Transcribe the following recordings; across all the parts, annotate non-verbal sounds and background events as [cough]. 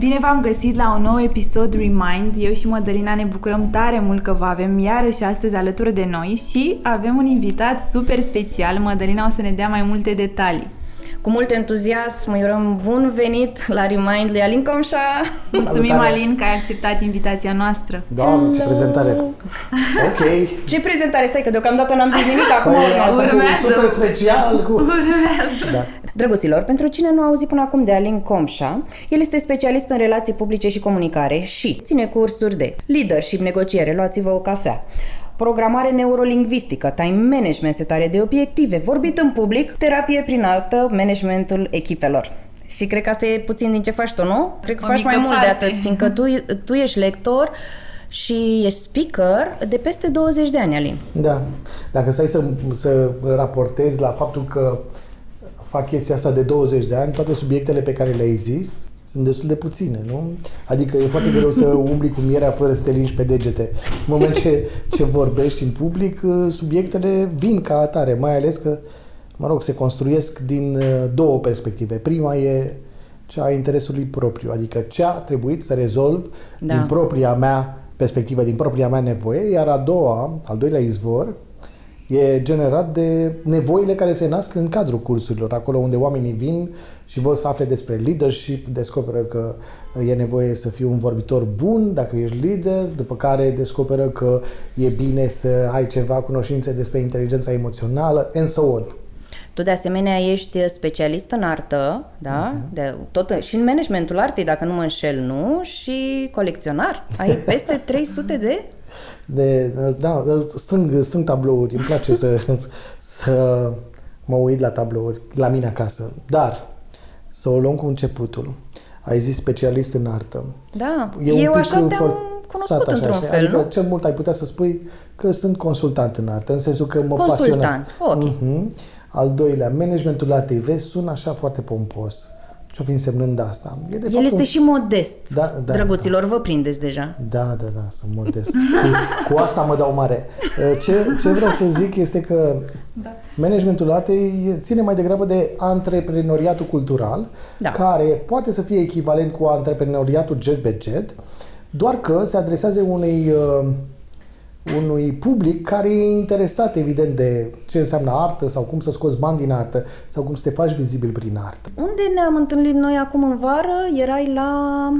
Bine v-am găsit la un nou episod Remind. Eu și Mădălina ne bucurăm tare mult că vă avem iarăși astăzi alături de noi și avem un invitat super special. Mădălina o să ne dea mai multe detalii. Cu mult entuziasm îi urăm bun venit la Remind lui Alin Comșa. Mulțumim, Alin, că ai acceptat invitația noastră. Doamne, ce prezentare! Ok. Ce prezentare? Stai că deocamdată n-am zis nimic, acum Păi, urmează. asta cu Urmează. super special cu... Urmează. Da. Drăguților, pentru cine nu a auzit până acum de Alin Comșa, el este specialist în relații publice și comunicare și ține cursuri de leadership, negociere, luați-vă o cafea, programare neurolingvistică, time management, setare de obiective, vorbit în public, terapie prin altă, managementul echipelor. Și cred că asta e puțin din ce faci tu, nu? Cred că O faci mică mai mult de parte. atât, fiindcă tu, tu ești lector și ești speaker de peste 20 de ani, Alin. da. Dacă stai să, să raportezi la faptul că fac chestia asta de 20 de ani, toate subiectele pe care le-ai zis sunt destul de puține, nu? Adică e foarte greu să umbli cu mierea fără să te lingi pe degete. În moment ce, ce vorbești în public, subiectele vin ca atare, mai ales că, mă rog, se construiesc din uh, două perspective. Prima e cea a interesului propriu, adică ce a trebuit să rezolv Da. din propria mea perspectivă, din propria mea nevoie, iar a doua, al doilea izvor, e generat de nevoile care se nasc în cadrul cursurilor, acolo unde oamenii vin și vor să afle despre leadership, descoperă că e nevoie să fii un vorbitor bun dacă ești lider, după care descoperă că e bine să ai ceva cunoștințe despre inteligența emoțională, and so on. Tu de asemenea ești specialist în artă, da? De, tot, și în managementul artei, dacă nu mă înșel, nu? Și colecționar. Ai peste [laughs] 300 de... De, da, strâng, strâng tablouri, îmi place să, [laughs] să mă uit la tablouri la mine acasă. Dar, să o luăm cu începutul. Ai zis specialist în artă. Da, E un eu pic așa te-am for- cunoscut sat într-un știi? fel, adică nu? cel mult ai putea să spui că sunt consultant în artă, în sensul că mă Consultant, pasionează. ok. Mhm. Al doilea, managementul artei, vezi, sună așa foarte pompos. Ce-o fi însemnând asta? E de El fapt este un- și modest. Da, da, Drăguților, vă prindeți deja. Da, da, da, sunt modest. Cu, cu asta mă dau mare. Ce, ce vreau să zic este că Da. managementul artei e- ține mai degrabă de antreprenoriatul cultural, Da. care poate să fie echivalent cu antreprenoriatul jet be jet, doar că se adresează unei, uh, unui public care e interesat, evident, de ce înseamnă artă sau cum să scoți bani din artă sau cum să te faci vizibil prin artă. Unde ne-am întâlnit noi acum în vară? Erai la...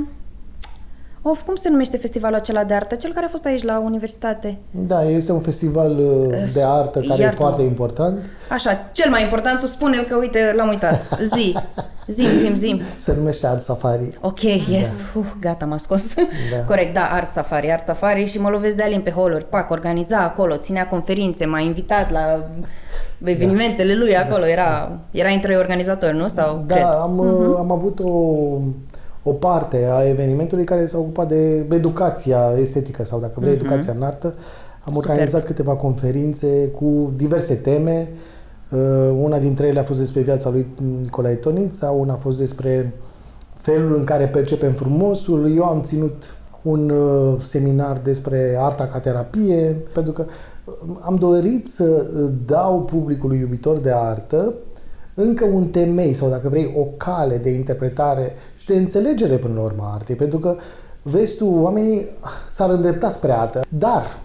Of, cum se numește festivalul acela de artă? Cel care a fost aici la universitate. Da, este un festival uh, de artă care e Iartă-mă. foarte important. Așa, cel mai important, tu spune-l că, uite, l-am uitat. Zi, zim, zim, zim. Se numește Art Safari. Ok, yes, uh, gata, m-a scos. Da. Corect, da, Art Safari, Art Safari și mă lovesc de alin pe holuri. Pac, organiza acolo, ținea conferințe, m-a invitat la evenimentele lui acolo. Era, era între organizatori, nu? Sau Da, cred? am, uh am avut o, o parte a evenimentului care s-a ocupat de educația estetică sau, dacă vrei, educația în artă. Am organizat câteva conferințe cu diverse teme. Uh, Una dintre ele a fost despre viața lui Nicolae Tonița, una a fost despre felul în care percepem frumosul. Eu am ținut un uh, seminar despre arta ca terapie, pentru că uh, am dorit să uh, dau publicului iubitor de artă încă un temei sau, dacă vrei, o cale de interpretare și de înțelegere până la urmă a artei, pentru că, vezi tu, oamenii s-ar îndrepta spre artă, dar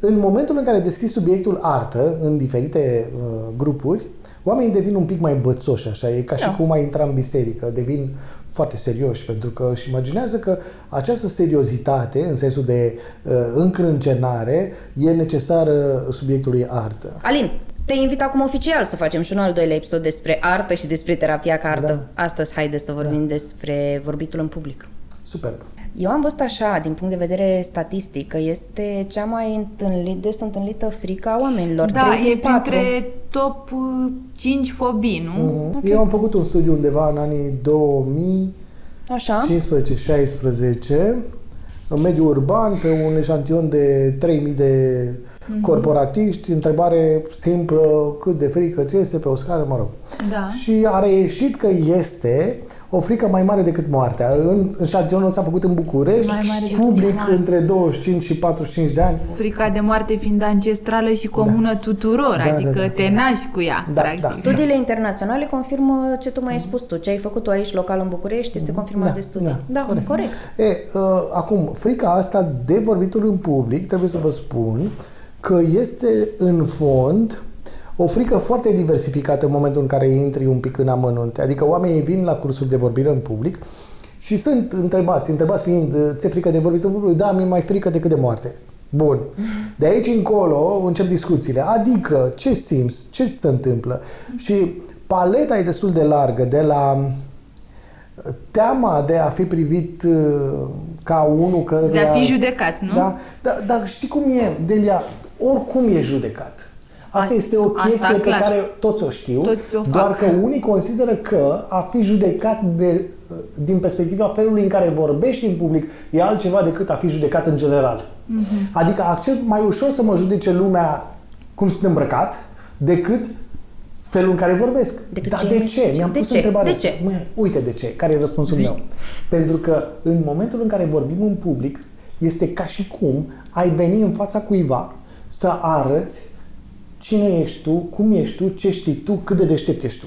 în momentul în care descris subiectul artă în diferite uh, grupuri, oamenii devin un pic mai bățoși, așa, e ca și Da. cum ai intra în biserică, devin foarte serioși, pentru că își imaginează că această seriozitate, în sensul de uh, încrâncenare, e necesară subiectului artă. Alin, te invit acum oficial să facem și un al doilea episod despre artă și despre terapia ca artă. Da. Astăzi, haide să vorbim despre vorbitul în public. Superb. Eu am văzut așa, din punct de vedere statistic, că este cea mai întâlnit, des întâlnită frica oamenilor. Da, Trei e din patru. printre top uh, 5 fobii, nu? Mhm. Eu am făcut un studiu undeva în anii 2000 Așa? 15-16 în mediul urban pe un eșantion de 3000 de corporatiști, întrebare simplă, cât de frică ți este pe o scară, mă rog. Da. Și a reieșit că este o frică mai mare decât moartea. În eșantionul s-a făcut în București, Mai mare decât public moartea. între 25 și 45 de ani. Frica de moarte fiind ancestrală și comună tuturor, Da, adică da, da. te naști cu ea, Da, practic. da. Studiile internaționale confirmă ce tu mai ai spus tu. Ce ai făcut tu aici, local în București, este confirmat de studii. Da, corect. corect. E, uh, acum, frica asta de vorbitul în public, trebuie să vă spun că este în fond o frică foarte diversificată în momentul în care intri un pic în amănunte. Adică oamenii vin la cursuri de vorbire în public și sunt întrebați, întrebați fiind, ți frică de vorbitul în public? Da, mi-e mai frică decât de moarte. Bun. De aici încolo încep discuțiile. Adică, ce simți? Ce ți se întâmplă? Și paleta e destul de largă, de la teama de a fi privit uh, ca unul care... De a fi judecat, nu? Da, da, dar știi cum e, Delia? Oricum e judecat. Asta Asta- este o asta chestie pe clar. care toți o știu, Toți o fac. doar că unii consideră că a fi judecat de, din perspectiva felului în care vorbești în public e altceva decât a fi judecat în general. Mhm. Adică accept mai ușor să mă judece lumea cum sunt îmbrăcat decât felul în care vorbesc. Decât Dar ce- de ce? Mi-am de pus ce? întrebarea De asta. ce? Mă, uite de ce, care e răspunsul Zi. meu. Pentru că în momentul în care vorbim în public, este ca și cum ai veni în fața cuiva să arăți cine ești tu, cum ești tu, ce știi tu, cât de deștept ești tu.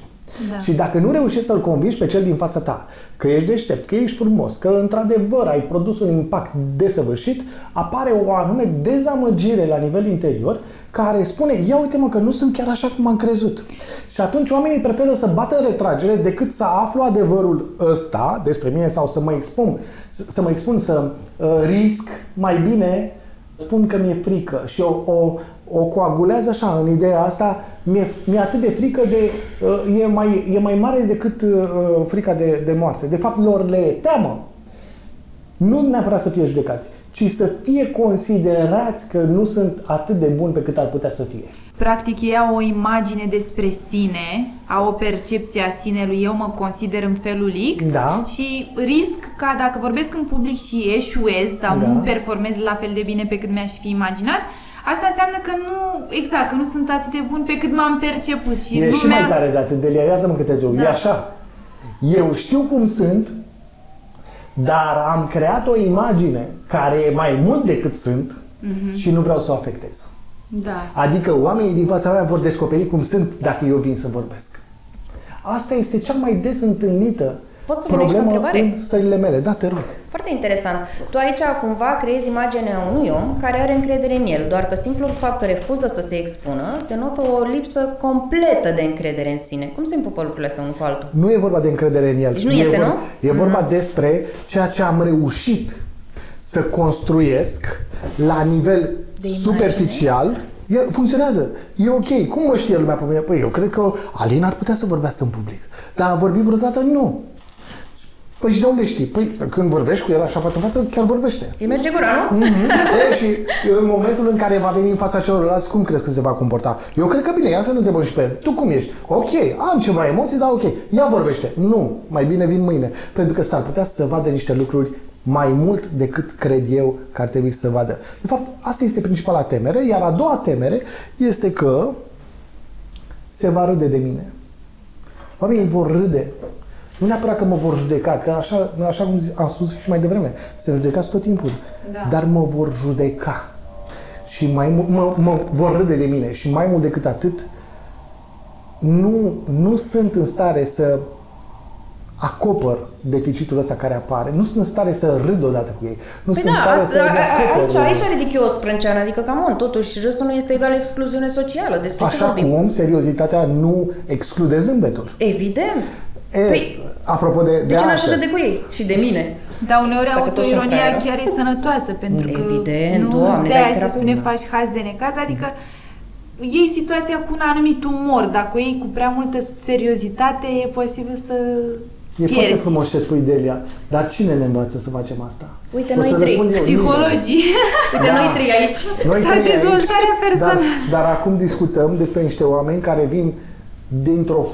Da. Și dacă nu reușești să-l convingi pe cel din fața ta că ești deștept, că ești frumos, că într-adevăr ai produs un impact desăvârșit, apare o anume dezamăgire la nivel interior care spune, ia uite mă că nu sunt chiar așa cum am crezut. Și atunci oamenii preferă să bată în retragere decât să aflu adevărul ăsta despre mine sau să mă expun, să, să mă expun să uh, risc mai bine spun că mi-e frică și o, o, o coagulează așa în ideea asta, mi-e, mi-e atât de frică de, uh, e, mai, e mai mare decât uh, frica de, de moarte. De fapt, lor le e teamă. Nu neapărat să fie judecați, ci să fie considerați că nu sunt atât de buni pe cât ar putea să fie. Practic ei au o imagine despre sine, au o percepție a sinelui, eu mă consider în felul X Da. și risc ca dacă vorbesc în public și eșuez sau Da. nu performez la fel de bine pe cât mi-aș fi imaginat, asta înseamnă că nu, exact, că nu sunt atât de bun pe cât m-am perceput și E și lumea... mai tare de atât, Delia, iartă-mă că te întreb. Da. E așa. Eu știu cum sunt, dar am creat o imagine care e mai mult decât sunt Mhm. și nu vreau să o afectez. Da. Adică oamenii din fața mea vor descoperi cum sunt dacă eu vin să vorbesc. Asta este cea mai des întâlnită Pot să vin aici cu o problemă întrebare? în stările mele. Da, te rog. Foarte interesant. Tu aici cumva creezi imaginea unui om care are încredere în el, doar că simplul fapt că refuză să se expună denotă o lipsă completă de încredere în sine. Cum se împupă lucrurile astea unul cu altul? Nu e vorba de încredere în el. Deci nu e este, vorba, nu? Mhm. E vorba despre ceea ce am reușit să construiesc la nivel De imagine. superficial. E, funcționează. E ok. Cum mă știe lumea pe mine? Păi eu cred că Alin ar putea să vorbească în public. Dar a vorbit vreodată? Nu. Păi și de unde știi? Păi când vorbești cu el așa față în față, chiar vorbește. Îi merge gura, nu? Mhm. E, și în momentul în care va veni în fața celorlalți, cum crezi că se va comporta? Eu cred că bine, ia să ne întrebăm și pe el. Tu cum ești? Ok, am ceva emoții, dar ok. Ia vorbește. Nu, mai bine vin mâine. Pentru că s-ar putea să se vadă niște lucruri mai mult decât cred eu că ar trebui să se vadă. De fapt, asta este principala temere, iar a doua temere este că se va râde de mine. Oamenii vor râde. Nu neapărat că mă vor judeca, că așa, așa cum zi- am spus și mai devreme, se judecați tot timpul, Da. dar mă vor judeca. Și mai mult, mă, mă vor râde de mine. Și mai mult decât atât, nu, nu sunt în stare să acopăr deficitul ăsta care apare. Nu sunt în stare să râd odată cu ei. Nu Păi sunt da, în stare asta, să a, le a, acopăr. aici, aici ridic eu o sprânceană, adică, cam on, totuși, râsul nu este egal excluziune socială. Despre ce Așa vorbim? cum seriozitatea nu exclude zâmbetul. Evident. E, Păi, apropo de, de ce n-aș artă. râde cu ei? Și de mine? Dar uneori Dacă toți sunt autoironia fraieri. chiar e sănătoasă, pentru că Evident, nu, Doamne, de dar e aia se terapie, spune da. faci haz de necaz, adică iei situația cu un anumit umor. Dacă o iei cu prea multă seriozitate, e posibil să E Pierzi. foarte frumos ce spui, Delia, dar cine ne învață să facem asta? Uite, O noi să trei. răspund eu, Psihologii. [laughs] Uite, Da. noi trei aici. Noi Sau trei aici, dezvoltarea personală. Dar, dar acum discutăm despre niște oameni care vin dintr-o,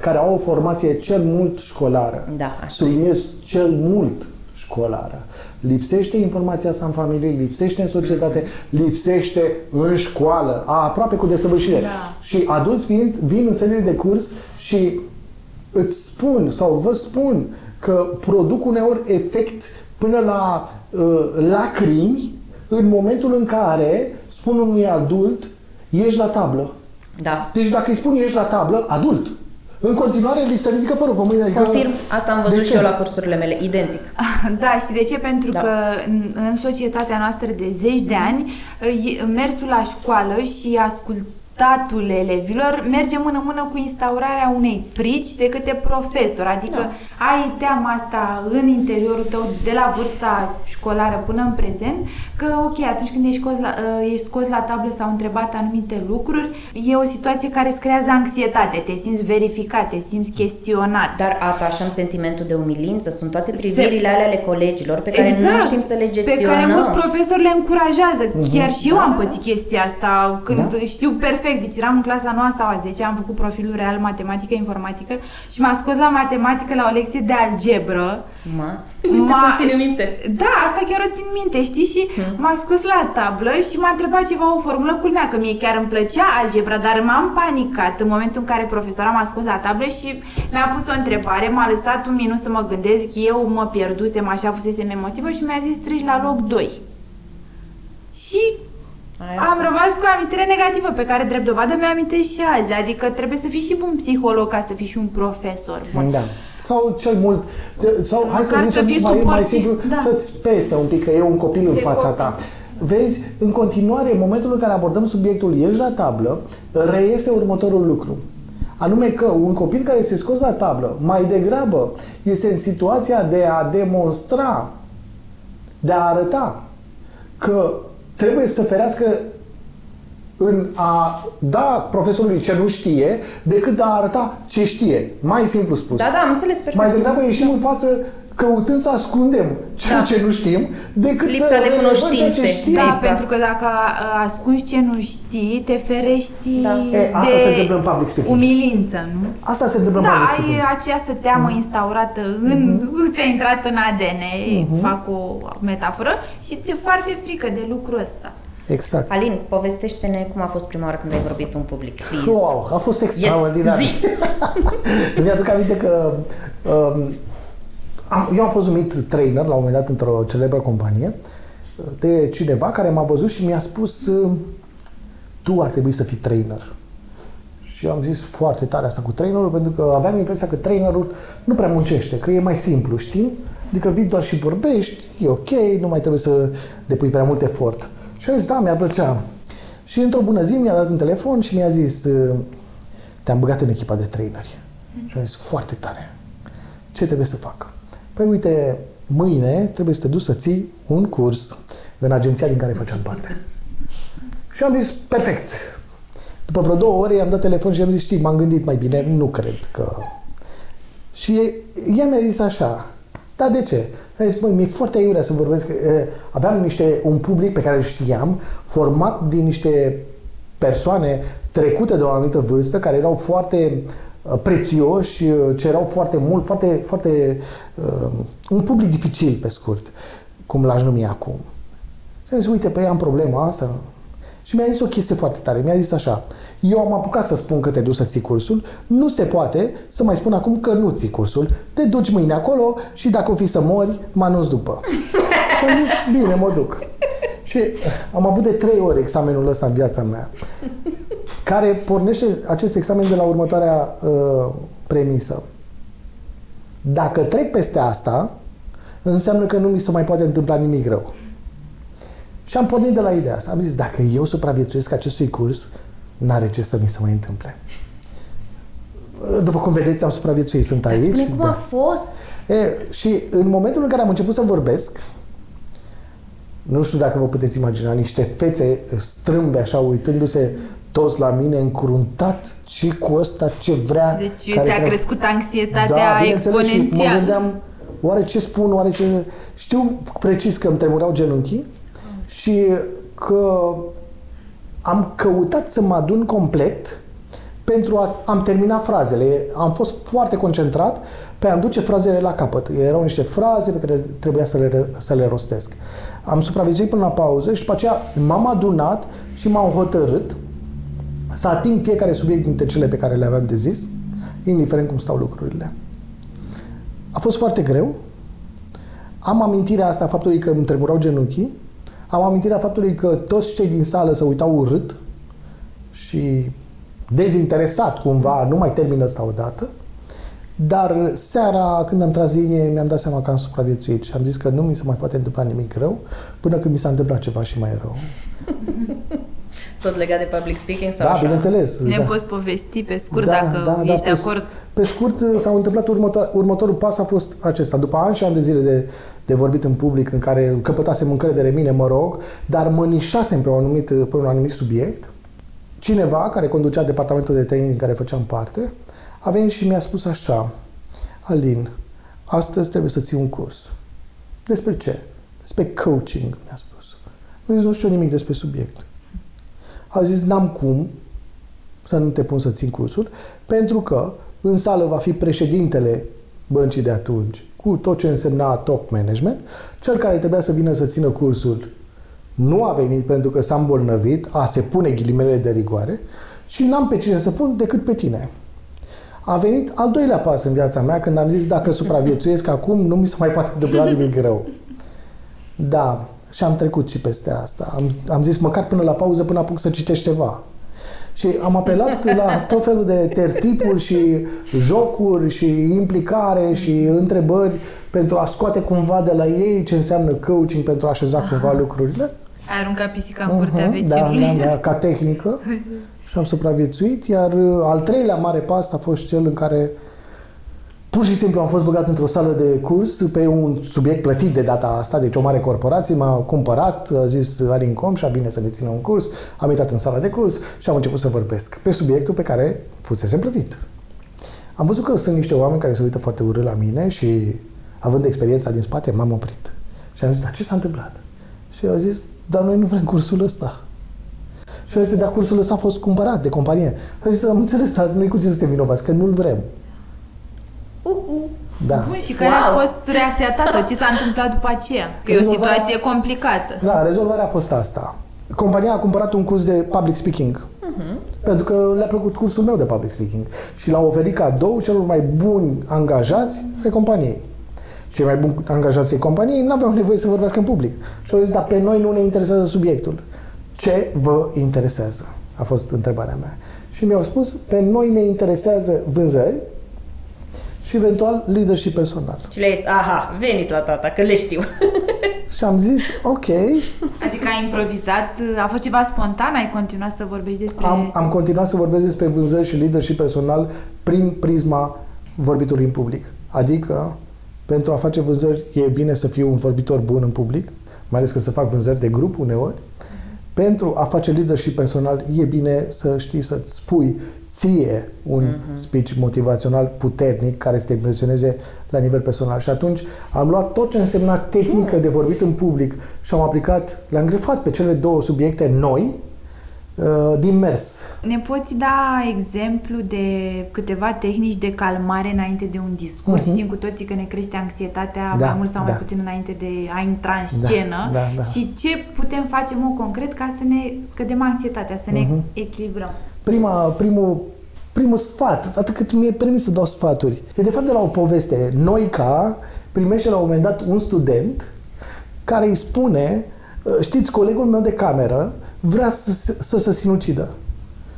care au o formație cel mult școlară. Da, așa. Subliniez cel mult școlară. Lipsește informația asta în familie, lipsește în societate, lipsește în școală, a, aproape cu desăvârșire. Da. Și adulți vin, vin în sălile de curs și îți spun sau vă spun că produc uneori efect până la uh, lacrimi în momentul în care spun unui adult ești la tablă. Da. Deci dacă îi spun ești la tablă, adult, în continuare li se ridică părul pe mâine. Adică, Confirm, asta am văzut De și ce? eu la cursurile mele, identic. [laughs] Da, știi de ce? Pentru Da. că în, în societatea noastră de zeci de ani, e- mersul la școală și ascultatul elevilor merge mână-mână cu instaurarea unei frici de către profesor. Adică Da. ai teama asta în interiorul tău de la vârsta școlară până în prezent, că ok, atunci când ești scos la, uh, ești scos la tablă sau întrebat anumite lucruri, e o situație care îți creează anxietate, te simți verificat, te simți chestionat. Dar atașăm sentimentul de umilință, sunt toate privirile alea ale colegilor pe care nu știm să le Exact. Pe gestionăm. care mulți profesori le încurajează. Chiar și eu Da, am da. pățit chestia asta când Da. știu perfect. Deci eram în clasa 9 sau a 10, am făcut profilul real matematică informatică și m-a scos la matematică la o lecție de algebră. Mă, M-a- te ține minte. Da, asta chiar o țin minte, știi? Și m-a scos la tablă și m-a întrebat ceva, o formulă culmea, că mie chiar îmi plăcea algebra, dar m-am panicat în momentul în care profesora m-a scos la tablă și mi-a pus o întrebare, m-a lăsat un minut să mă gândesc, eu mă pierdusem, așa fusesem emotivă și mi-a zis treci la loc 2. Și Aia am rămas cu o amintire negativă pe care, drept dovadă, mi-am amintesc și azi. Adică trebuie să fii și bun psiholog ca să fii și un profesor bun. Da. Sau cel mult, sau hai să Măcar să zicem fii mai, mai suportiv, simplu, da. să-ți pese un pic că e un copil în De fața copil. ta. Vezi, în continuare, în momentul în care abordăm subiectul ești la tablă, reiese următorul lucru. Anume că un copil care se scos la tablă, mai degrabă, este în situația de a demonstra, de a arăta că trebuie să ferească în a da profesorului ce nu știe, decât de a arăta ce știe. Mai simplu spus. Da, da, am înțeles perfect. Mai degrabă ieșim în față căutând să ascundem ceea Da. ce nu știm, decât Lipsa să de relevăm cunoștințe. ceea ce știm. Da, Exact. pentru că dacă a- ascunzi ce nu știi, te ferești Da. E, asta de se întâmplă în public speaking. umilință, nu? Asta se întâmplă în Da, public ai speaking. această teamă instaurată în... ți-a intrat în ADN, fac o metaforă, și ți-e foarte frică de lucrul ăsta. Exact. Alin, povestește-ne cum a fost prima oară când ai vorbit în public, please. Wow, a fost extraordinar. zi. [laughs] Mi-aduc aminte că um, am, eu am fost numit trainer la un moment dat într-o celebră companie de cineva care m-a văzut și mi-a spus uh, tu ar trebui să fii trainer. Și eu am zis foarte tare asta cu trainerul pentru că aveam impresia că trainerul nu prea muncește, că e mai simplu, știi? Adică vii doar și vorbești, e ok, nu mai trebuie să depui prea mult efort. Și am zis, da, mi-ar plăcea. Și într-o bună zi mi-a dat un telefon și mi-a zis, uh, te-am băgat în echipa de traineri. Și am zis, foarte tare. Ce trebuie să fac? Păi uite, mâine trebuie să te duci să ții un curs în agenția din care făceam parte. Și am zis, perfect. După vreo două ore i-am dat telefon și am zis, știi, m-am gândit mai bine, nu cred că... Și ea mi-a zis așa, da, de ce? Am zis, băi, mi-e foarte aiurea să vorbesc. Eh, Aveam niște, un public pe care îl știam, format din niște persoane trecute de o anumită vârstă, care erau foarte eh, prețioși, eh, cereau foarte mult, foarte, foarte uh, un public dificil, pe scurt, cum l-aș numi acum. Și am zis, uite, păi am problema asta. Și mi-a zis o chestie foarte tare. Mi-a zis așa, eu am apucat să spun că te duci să ții cursul, nu se poate să mai spun acum că nu ții cursul. Te duci mâine acolo și dacă o fi să mori, mă anunț după. și am zis, bine, mă duc. Și am avut de trei ori examenul ăsta în viața mea, care pornește acest examen de la următoarea uh, premisă. Dacă trec peste asta, înseamnă că nu mi se mai poate întâmpla nimic rău. Și am pornit de la ideea asta. Am zis, dacă eu supraviețuiesc acestui curs, n-are ce să mi se mai întâmple. După cum vedeți, am supraviețuit, sunt Dar aici. spune cum da. a fost. E, și în momentul în care am început să vorbesc, nu știu dacă vă puteți imagina, niște fețe strâmbe așa, uitându-se toți la mine încruntat și cu ăsta ce vrea. Deci care ți-a trebuie- crescut anxietatea da, bineînțeles, și mă exponențial. gândeam, oare ce spun, oare ce... Știu precis că îmi tremurau genunchii și că am căutat să mă adun complet pentru a... Am terminat frazele. Am fost foarte concentrat pe a-mi duce frazele la capăt. Erau niște fraze pe care trebuia să le, să le rostesc. Am supraviețuit până la pauză și după aceea m-am adunat și m-am hotărât să ating fiecare subiect dintre cele pe care le aveam de zis, indiferent cum stau lucrurile. A fost foarte greu. Am amintirea asta a faptului că îmi tremurau genunchii. Am amintirea faptului că toți cei din sală se uitau urât și dezinteresat cumva, nu mai termin ăsta odată. Dar seara, când am tras linie, mi-am dat seama că am supraviețuit și am zis că nu mi se mai poate întâmpla nimic rău până când mi s-a întâmplat ceva și mai rău. [laughs] Tot legat de public speaking sau Da, așa? bineînțeles. Ne da. poți povesti pe scurt dacă ești de pe, acord. Pe scurt, s-a întâmplat următor, următorul pas a fost acesta. După ani și ani de zile de, de vorbit în public, în care căpătasem încredere în mine, mă rog, dar mă nișasem pe, un anumit, pe un anumit subiect, cineva care conducea departamentul de training în care făceam parte, a venit și mi-a spus așa, Alin, astăzi trebuie să ții un curs. Despre ce? Despre coaching, mi-a spus. Am zis, nu știu nimic despre subiect. A zis, n-am cum să nu te pun să țin cursul, pentru că în sală va fi președintele băncii de atunci, cu tot ce însemna top management, cel care trebuia să vină să țină cursul nu a venit pentru că s-a îmbolnăvit, a se pune ghilimele de rigoare și n-am pe cine să pun decât pe tine. A venit al doilea pas în viața mea când am zis dacă supraviețuiesc acum nu mi se mai poate întâmpla nimic rău. Da, și am trecut și peste asta. Am, am zis măcar până la pauză, până apuc să citești ceva. Și am apelat la tot felul de tertipuri și jocuri și implicare și întrebări pentru a scoate cumva de la ei ce înseamnă coaching, pentru a așeza cumva lucrurile. Ai aruncat pisica în curtea Mhm, da, vecinului. da, da, ca tehnică. [laughs] Și am supraviețuit, iar uh, al treilea mare pas a fost cel în care pur și simplu am fost băgat într-o sală de curs pe un subiect plătit de data asta, deci o mare corporație m-a cumpărat, a zis Alin Comșa, bine să ne țină un curs, am intrat în sala de curs și am început să vorbesc pe subiectul pe care fusesem plătit. Am văzut că sunt niște oameni care se uită foarte urât la mine și având experiența din spate, m-am oprit. Și am zis, dar ce s-a întâmplat? Și au zis, dar noi nu vrem cursul ăsta. Și au zis, "Păi, dar cursul ăsta a fost cumpărat de companie. Am zis, am înțeles, dar noi cu ce suntem vinovați, că nu-l vrem. Uh, uh. Da. Bun, și care Wow. a fost reacția ta sau ce s-a întâmplat după aceea? Că e o Rezolvarea- situație complicată. Da, rezolvarea a fost asta. Compania a cumpărat un curs de public speaking. Pentru că le-a plăcut cursul meu de public speaking. Și l-a oferit cadou celor mai buni angajați ai companiei. Cei mai buni angajați ai companiei nu aveau nevoie să vorbească în public. Și au zis, dar pe noi nu ne interesează subiectul. Ce vă interesează? A fost întrebarea mea. Și mi-au spus, pe noi ne interesează vânzări și eventual leadership personal. Și le-ai zis, aha, veniți la tata, că le știu. [laughs] Și am zis, ok, Adică ai improvizat, a fost ceva spontan, ai continuat să vorbești despre... Am, am continuat să vorbesc despre vânzări și leadership personal prin prisma vorbitului în public. Adică, pentru a face vânzări, e bine să fiu un vorbitor bun în public, mai ales că să fac vânzări de grup uneori. Pentru a face leadership personal, e bine să știi să-ți spui ție un speech motivațional puternic care să te impresioneze la nivel personal. Și atunci am luat tot ce însemna tehnică de vorbit în public și am aplicat, le-am grefat pe cele două subiecte noi, uh, din mers. Ne poți da exemplu de câteva tehnici de calmare înainte de un discurs? Mhm. Știm cu toții că ne crește anxietatea Da, mai mult sau mai da. puțin înainte de a intra în Da, scenă. da, da. Și ce putem face în mod concret ca să ne scădem anxietatea, să ne Mhm. echilibrăm? Prima, primul, primul sfat, atât cât mi-e permis să dau sfaturi, e de fapt de la o poveste. Noica primește la un moment dat un student care îi spune, știți, colegul meu de cameră vrea să, se- să se sinucidă.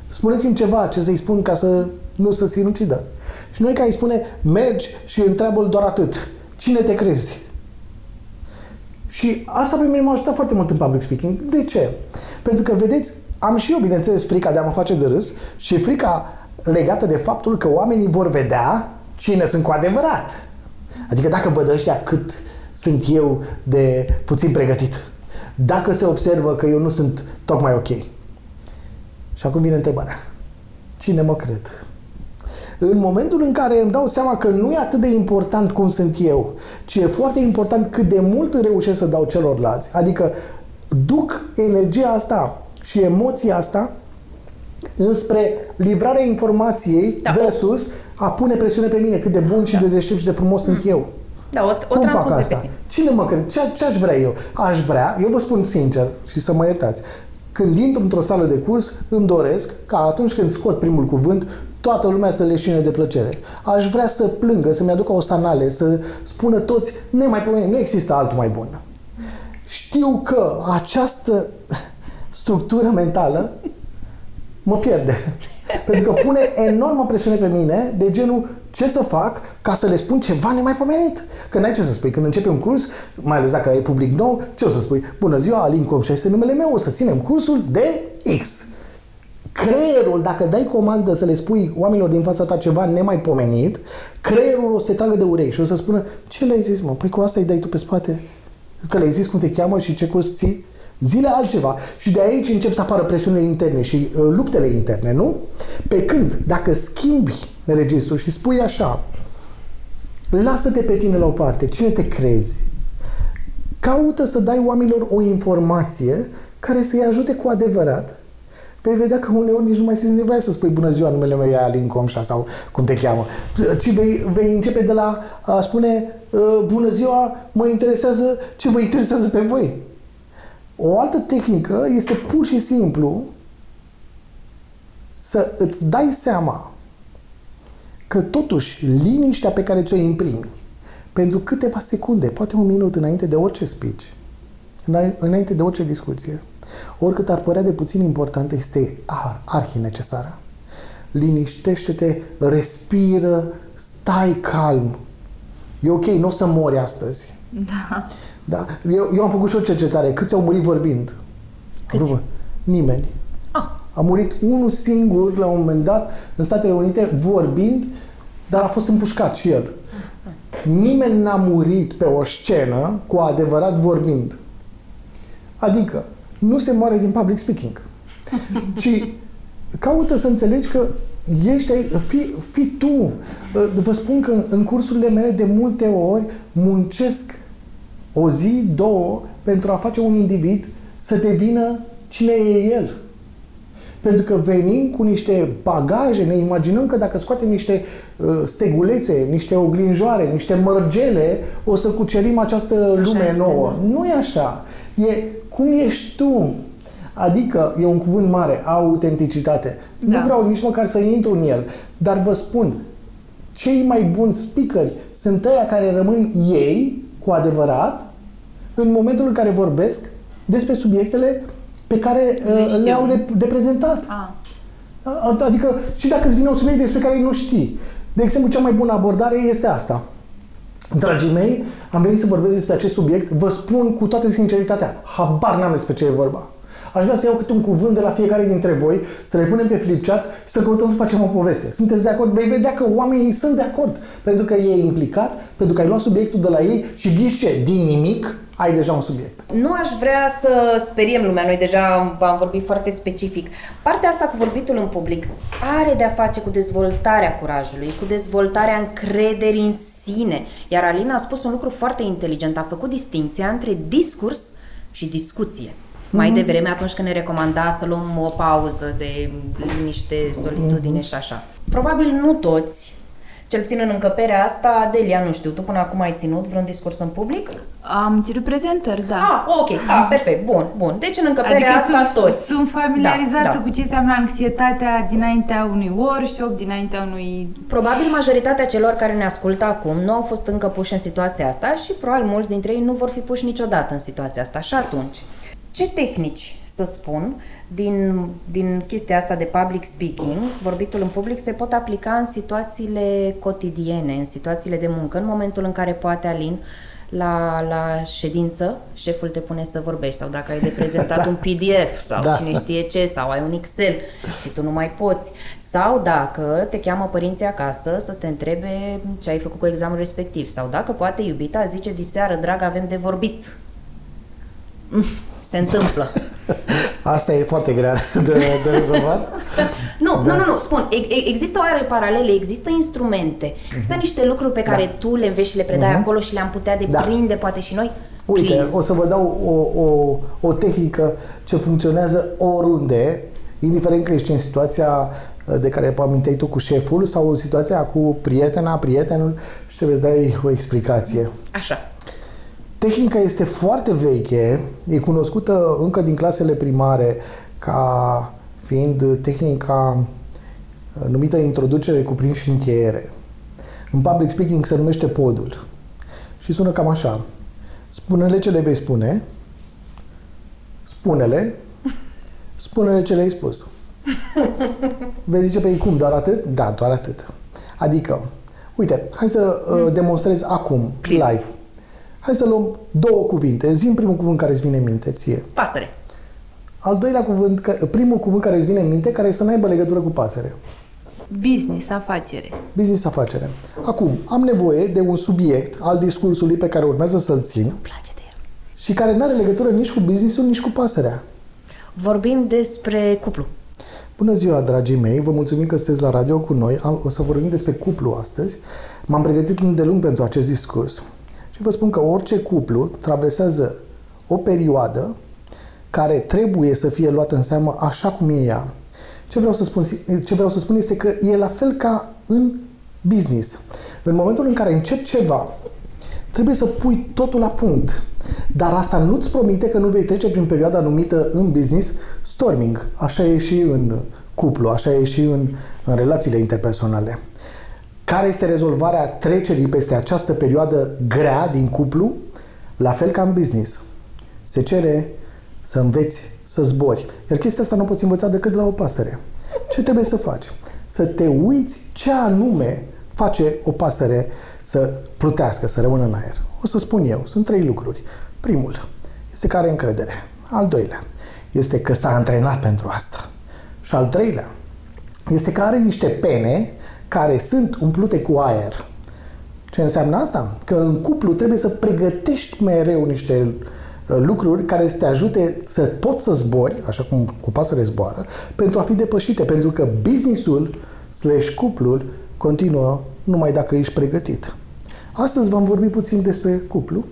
Spuneți-mi ceva ce să-i spun ca să nu se sinucidă. Și Noica îi spune, mergi și întreabă-l doar atât. Cine te crezi? Și asta pe mine m-a ajutat foarte mult în public speaking. De ce? Pentru că, vedeți, am și eu, bineînțeles, frica de a mă face de râs și frica legată de faptul că oamenii vor vedea cine sunt cu adevărat. Adică dacă văd ăștia cât sunt eu de puțin pregătit. Dacă se observă că eu nu sunt tocmai ok. Și acum vine întrebarea. Cine mă cred? În momentul în care îmi dau seama că nu e atât de important cum sunt eu, ci e foarte important cât de mult reușesc să dau celorlalți, adică duc energia asta și emoția asta înspre livrarea informației Da. versus a pune presiune pe mine cât de bun și de deștept și de frumos sunt eu. Da, o, o Cum fac transmut pe asta? tine. Cine mă crede? Ce, ce aș vrea eu? Aș vrea, eu vă spun sincer și să mă iertați, când intru într-o sală de curs, îmi doresc ca atunci când scot primul cuvânt, toată lumea să leșine de plăcere. Aș vrea să plângă, să-mi aducă o sanale, să spună toți, nemaipomenit, nu există altul mai bun. Știu că această structură mentală mă pierde. [laughs] Pentru că pune enormă presiune pe mine de genul ce să fac ca să le spun ceva nemaipomenit. Că n-ai ce să spui. Când începi un curs, mai ales dacă e public nou, ce o să spui? Bună ziua, Alin Comșa este numele meu, o să ținem cursul de X. Creierul, dacă dai comandă să le spui oamenilor din fața ta ceva nemaipomenit, creierul o să te tragă de urechi și o să spună ce le-ai zis, mă? Păi cu asta îi dai tu pe spate? Că le-ai zis cum te cheamă și ce curs ții? Zile altceva. Și de aici încep să apară presiunile interne și uh, luptele interne, nu? Pe când, dacă schimbi registrul și spui așa, lasă-te pe tine la o parte, cine te crezi? Caută să dai oamenilor o informație care să-i ajute cu adevărat. Vei vedea că uneori nici nu mai simți nevoia să spui bună ziua, numele meu e Alin Comșa sau cum te cheamă, ci vei, vei începe de la a spune "Uh, bună ziua, mă interesează ce vă interesează pe voi. O altă tehnică este pur și simplu să îți dai seama că totuși liniștea pe care ți-o imprimi pentru câteva secunde, poate un minut înainte de orice speech, îna- înainte de orice discuție, oricât ar părea de puțin importantă, este ar, arhi necesară. Liniștește-te, respiră, stai calm. E ok, nu o să mori astăzi. Da. Da? Eu, eu am făcut și o cercetare. Câți au murit vorbind? Câți? Ruvă. Nimeni. Ah, A murit unul singur la un moment dat în Statele Unite vorbind, dar a fost împușcat și el. Nimeni n-a murit pe o scenă cu adevărat vorbind. Adică, nu se moare din public speaking. [laughs] ci caută să înțelegi că ești ai, fi, fi tu. Vă spun că în, în cursurile mele de multe ori muncesc o zi, două, pentru a face un individ să devină cine e el. Pentru că venim cu niște bagaje, ne imaginăm că dacă scoatem niște uh, stegulețe, niște oglinjoare, niște mărgele, o să cucerim această lume este, nouă. da. Nu e așa. E cum ești tu. Adică, e un cuvânt mare, autenticitate. Da. Nu vreau nici măcar să intru în el, dar vă spun, cei mai buni speakeri sunt ăia care rămân ei, cu adevărat, în momentul în care vorbesc despre subiectele pe care Le uh, știu. le-au de, de prezentat. A. A- Adică și dacă îți vine un subiect despre care nu știi. De exemplu, cea mai bună abordare este asta. Dragii mei, am venit să vorbesc despre acest subiect, vă spun cu toată sinceritatea, habar n-am despre ce e vorba. Aș vrea să iau câte un cuvânt de la fiecare dintre voi, să le punem pe flipchart și să căutăm să facem o poveste. Sunteți de acord? Vei vedea că oamenii sunt de acord, pentru că e implicat, pentru că ai luat subiectul de la ei și ghiși ce? Din nimic ai deja un subiect. Nu aș vrea să speriem lumea, noi deja am, am vorbit foarte specific. Partea asta cu vorbitul în public are de-a face cu dezvoltarea curajului, cu dezvoltarea încrederii în sine. Iar Alina a spus un lucru foarte inteligent, a făcut distinția între discurs și discuție. Mai devreme, atunci când ne recomanda să luăm o pauză de liniște, solitudine și așa. Probabil nu toți, cel puțin în încăperea asta, Delia, nu știu, tu până acum ai ținut vreun discurs în public? Am ținut prezentări, da. Ah, ok, ah, perfect, bun, bun. Deci în încăperea Adică asta sunt, toți. sunt familiarizată Da, da. cu ce înseamnă anxietatea dinaintea unui workshop, dinaintea unui... Probabil majoritatea celor care ne ascultă acum nu au fost încă puși în situația asta și probabil mulți dintre ei nu vor fi puși niciodată în situația asta. Și atunci, ce tehnici, să spun, din, din chestia asta de public speaking, vorbitul în public, se pot aplica în situațiile cotidiene, în situațiile de muncă, în momentul în care poate, Alin, la, la ședință, șeful te pune să vorbești sau dacă ai de prezentat [laughs] un PDF sau Da. cine știe ce sau ai un Excel și tu nu mai poți sau dacă te cheamă părinții acasă să te întrebe ce ai făcut cu examenul respectiv sau dacă poate iubita zice diseară, drag, avem de vorbit. [laughs] Se întâmplă. [laughs] Asta e foarte grea de, de rezolvat. [laughs] nu, da. nu, nu, nu, spun, există oare paralele, există instrumente, există uh-huh. niște lucruri pe care da. tu le înveți și le predai uh-huh. acolo și le-am putea deprinde, da. poate și noi? Uite, Please. o să vă dau o, o, o tehnică ce funcționează oriunde, indiferent că ești în situația uh, de care aminteai tu cu șeful sau în situația cu prietena, prietenul și trebuie să dai o explicație. Așa. Tehnica este foarte veche, e cunoscută încă din clasele primare ca fiind tehnica uh, numită introducere, cuprins și încheiere. În public speaking se numește podul. Și sună cam așa. Spune-le ce le vei spune, spune-le, spune-le ce le-ai spus. Vei zice pe ei cum, doar atât? Da, doar atât. Adică, uite, hai să uh, mm. demonstrez acum, Please. live. Hai să luăm două cuvinte. Zim primul cuvânt care îți vine în minte ție. Pasăre. Al doilea cuvânt, primul cuvânt care îți vine în minte, care să nu aibă legătură cu pasăre. Business, afacere. Business, afacere. Acum, am nevoie de un subiect al discursului pe care urmează să-l țin. Îmi place de el. Și care nu are legătură nici cu businessul, nici cu pasărea. Vorbim despre cuplu. Bună ziua, dragii mei! Vă mulțumim că sunteți la radio cu noi. O să vorbim despre cuplu astăzi. M-am pregătit îndelung pentru acest discurs. Și vă spun că orice cuplu traversează o perioadă care trebuie să fie luată în seamă așa cum e ea. Ce vreau să spun, ce vreau să spun este că e la fel ca în business. În momentul în care începi ceva, trebuie să pui totul la punct. Dar asta nu-ți promite că nu vei trece prin perioada numită în business storming. Așa e și în cuplu, așa e și în, în relațiile interpersonale. Care este rezolvarea trecerii peste această perioadă grea din cuplu? La fel ca în business. Se cere să înveți să zbori. Iar chestia asta nu poți învăța decât de la o pasăre. Ce trebuie să faci? Să te uiți ce anume face o pasăre să plutească, să rămână în aer. O să spun eu, sunt trei lucruri. Primul este că are încredere. Al doilea este că s-a antrenat pentru asta. Și al treilea este că are niște pene care sunt umplute cu aer. Ce înseamnă asta? Că în cuplu trebuie să pregătești mereu niște uh, lucruri care să te ajute să poți să zbori, așa cum o pasăre zboară, pentru a fi depășite, pentru că businessul slash cuplul continuă numai dacă ești pregătit. Astăzi vom vorbi puțin despre cuplu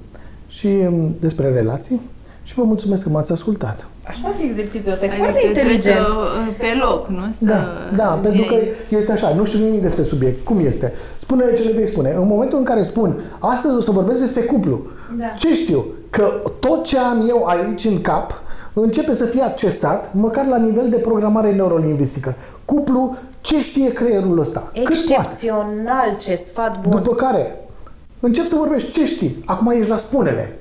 și um, despre relații și vă mulțumesc că m-ați ascultat. Așa face exercițiul ăsta, adică foarte inteligent. Uh, pe loc, nu? Să da, da, pentru că este așa, nu știu nimic despre subiect. Cum este? spune ce le vei spune. În momentul în care spun, astăzi o să vorbesc despre cuplu, da. ce știu? Că tot ce am eu aici în cap începe să fie accesat, măcar la nivel de programare neurolingvistică. Cuplu, ce știe creierul ăsta? Excepțional, ce sfat bun. După care, încep să vorbești, ce știi? Acum ești la spunele.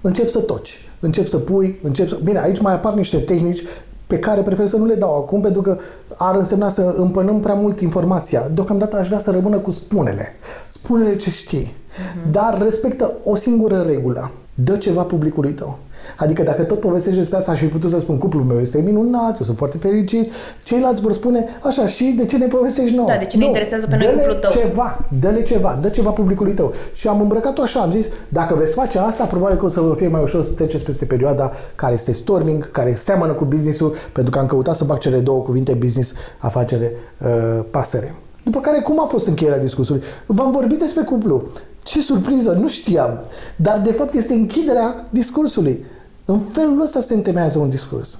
Încep să toci încep să pui, încep să... Bine, aici mai apar niște tehnici pe care prefer să nu le dau acum, pentru că ar însemna să împănăm prea mult informația. Deocamdată aș vrea să rămână cu spunele. Spune-le ce știi. Uh-huh. Dar respectă o singură regulă. Dă ceva publicului tău. Adică dacă tot povestești despre asta, aș fi putut să spun cuplul meu este minunat, eu sunt foarte fericit, ceilalți vor spune așa și de ce ne povestești nouă? Da, de ce ne interesează pe noi cuplul tău? ceva, dă-le ceva, dă ceva publicului tău. Și am îmbrăcat-o așa, am zis, dacă veți face asta, probabil că o să vă fie mai ușor să treceți peste perioada care este storming, care seamănă cu business-ul, pentru că am căutat să fac cele două cuvinte, business, afacere, uh, pasăre. După care, cum a fost încheierea discursului? V-am vorbit despre cuplu. Ce surpriză, nu știam. Dar, de fapt, este închiderea discursului. În felul ăsta se întemeiază un discurs.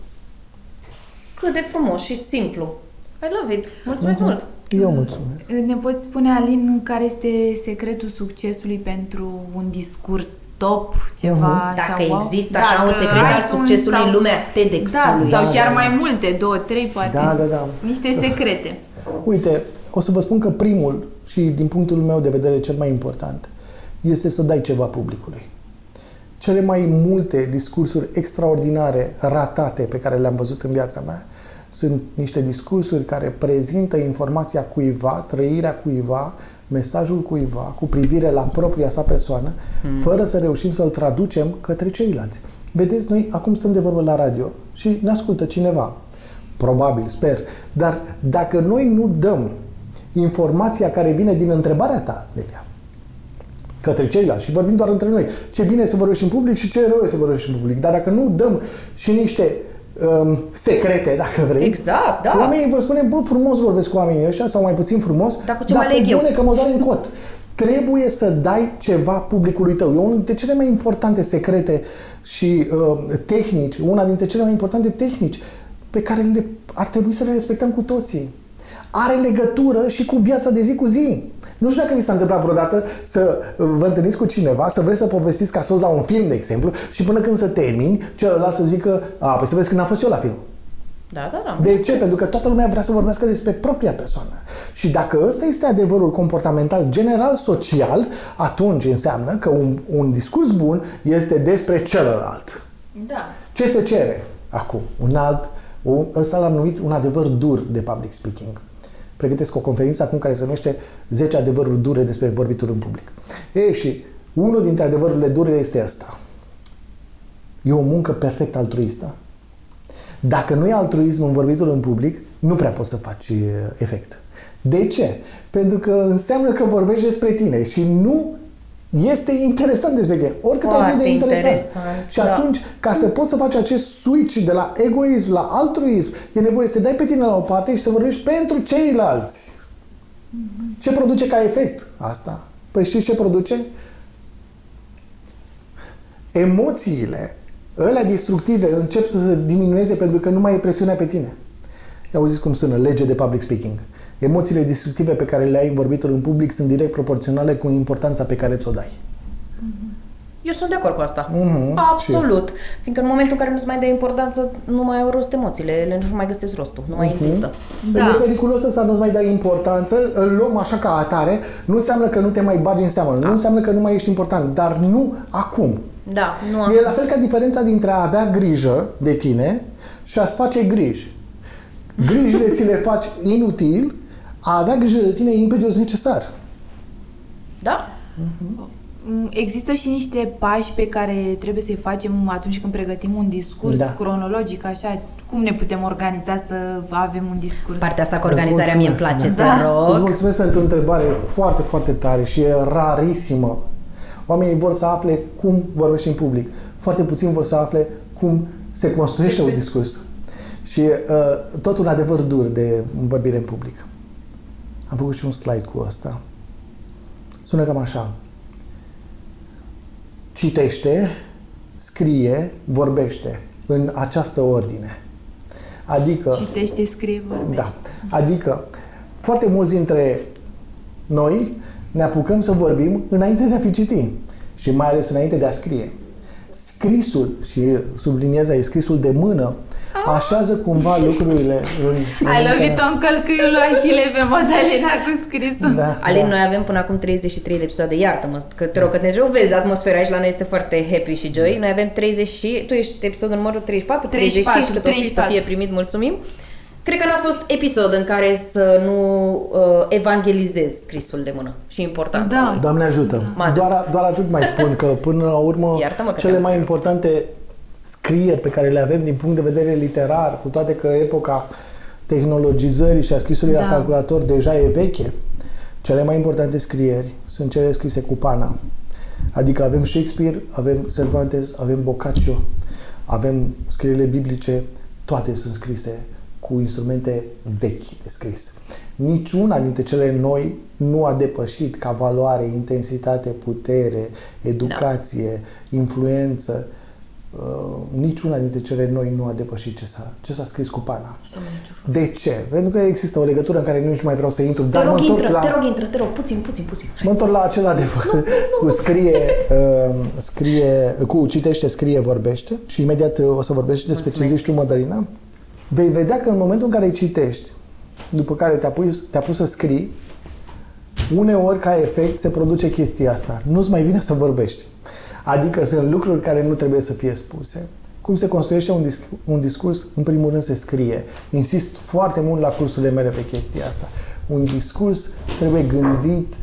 Cât de frumos și simplu. I love it. Mulțumesc uh-huh. mult! Eu mulțumesc. Ne poți spune, Alin, care este secretul succesului pentru un discurs top, ceva? Uh-huh. Dacă sau, există așa Dacă un secret al succesului sau, în lumea TEDx-ului. Da, sau chiar da, mai multe, două, trei, poate. Da, da, da. Niște secrete. Uite, o să vă spun că primul și din punctul meu de vedere cel mai important este să dai ceva publicului. Cele mai multe discursuri extraordinare, ratate, pe care le-am văzut în viața mea, sunt niște discursuri care prezintă informația cuiva, trăirea cuiva, mesajul cuiva cu privire la propria sa persoană, hmm. fără să reușim să-l traducem către ceilalți. Vedeți, noi acum stăm de vorbă la radio și ne ascultă cineva. Probabil, sper. Dar dacă noi nu dăm informația care vine din întrebarea ta, Delia, către ceilalți și vorbim doar între noi. Ce bine să vorbești în public și ce rău să vorbești în public. Dar dacă nu dăm și niște um, secrete, dacă vrei. Exact, da. Oamenii vor spune, bă, frumos vorbesc cu oamenii ăștia sau mai puțin frumos, Dar cu ce mă aleg eu? bune că mă doare în cot. Trebuie să dai ceva publicului tău. E unul dintre cele mai importante secrete și uh, tehnici, una dintre cele mai importante tehnici pe care le, ar trebui să le respectăm cu toții. Are legătură și cu viața de zi cu zi. Nu știu dacă vi s-a întâmplat vreodată să uh, vă întâlniți cu cineva, să vreți să povestiți că ați fost la un film, de exemplu, și până când să termini, celălalt să zică, a, păi să vezi când am fost eu la film. Da, da, da. De ce? Pentru că toată lumea vrea să vorbească despre propria persoană. Și dacă ăsta este adevărul comportamental general social, atunci înseamnă că un, un discurs bun este despre celălalt. Da. Ce se cere acum? Un alt, un, ăsta l-am numit un adevăr dur de public speaking. Pregătesc o conferință acum care se numește 10 adevăruri dure despre vorbitul în public. Ei, și unul dintre adevărurile dure este ăsta. E o muncă perfect altruistă. Dacă nu e altruism în vorbitul în public, nu prea poți să faci e, efect. De ce? Pentru că înseamnă că vorbești despre tine și nu este interesant despre tine. Oricât ai Foarte fi de interesant. interesant, Și da. atunci, ca să poți să faci acest switch de la egoism la altruism, e nevoie să te dai pe tine la o parte și să vorbești pentru ceilalți. Ce produce ca efect asta? Păi știți ce produce? Emoțiile, alea destructive, încep să se diminueze pentru că nu mai e presiunea pe tine. Ia auziți cum sună, lege de public speaking. Emoțiile destructive pe care le ai în vorbitul în public sunt direct proporționale cu importanța pe care ți-o dai. Eu sunt de acord cu asta. Mhm, Absolut. Fiindcă în momentul în care nu-ți mai dai importanță, nu mai au rost emoțiile, ele nu mai găsesc rostul, nu mai Mhm. există. Da. Da. E periculos să nu-ți mai dai importanță, îl luăm așa ca atare, nu înseamnă că nu te mai bagi în seamă, nu înseamnă că nu mai ești important, dar nu acum. Da, nu am... E la fel ca diferența dintre a avea grijă de tine și a-ți face griji. Grijile ți le faci inutil, a avea grijă de tine e imperios necesar. Da? Mm, Există și niște pași pe care trebuie să-i facem atunci când pregătim un discurs Da. cronologic, așa, cum ne putem organiza să avem un discurs? Partea asta cu Îți organizarea mie îmi mulțumesc, place, da. te Îți rog. mulțumesc pentru o întrebare foarte, foarte tare și e rarisimă. Oamenii vor să afle cum vorbești în public. Foarte puțin vor să afle cum se construiește un discurs. Și uh, tot un adevăr dur de vorbire în public. Am făcut și un slide cu asta. Sună cam așa. Citește, scrie, vorbește în această ordine. Adică... Citește, scrie, vorbește. Da. Adică, foarte mulți dintre noi ne apucăm să vorbim înainte de a fi citit și mai ales înainte de a scrie. Scrisul, și subliniez aici, scrisul de mână, așează cumva lucrurile în... în Ai lovit mintea o încălcâiul lui Ahile pe Madalina cu scrisul. Da, Alin, da. noi avem până acum 33 de episoade, iartă-mă, că te rog, că te rog, vezi, atmosfera aici la noi este foarte happy și joy. Noi avem 30 și, tu ești episodul numărul 34, 35, 34, cât o fi să 34. fie primit, mulțumim. Cred că n-a fost episod în care să nu uh, evangelizez scrisul de mână și importanța Da. lui. Doamne ajută! Mază. Doar, doar atât mai spun că până la urmă Iartă-mă că cele te-am mai întrebat. importante scrieri pe care le avem din punct de vedere literar, cu toate că epoca tehnologizării și a scrisului la Da. calculator deja e veche, cele mai importante scrieri sunt cele scrise cu pana. Adică avem Shakespeare, avem Cervantes, avem Boccaccio, avem scrierile biblice, toate sunt scrise cu instrumente vechi de scris. Niciuna dintre cele noi nu a depășit ca valoare, intensitate, putere, educație, influență. Uh, niciuna dintre cele noi nu a depășit ce s-a, ce s-a scris cu pana. De ce? Pentru că există o legătură în care nici nu mai vreau să intru, Te dar mă rog, întorc intră, la... te rog, intră, te rog, puțin, puțin, puțin. Mă întorc la acel adevăr. [laughs] Cu scrie, uh, [laughs] scrie, cu citește, scrie, vorbește și imediat uh, o să vorbești despre ce Mulțumesc. zici tu, Mădălina. Vei vedea că în momentul în care citești, după care te-a pus, te-a pus să scrii, uneori ca efect se produce chestia asta. Nu-ți mai vine să vorbești. Adică sunt lucruri care nu trebuie să fie spuse. Cum se construiește un, disc- un discurs? În primul rând se scrie. Insist foarte mult la cursurile mele pe chestia asta. Un discurs trebuie gândit,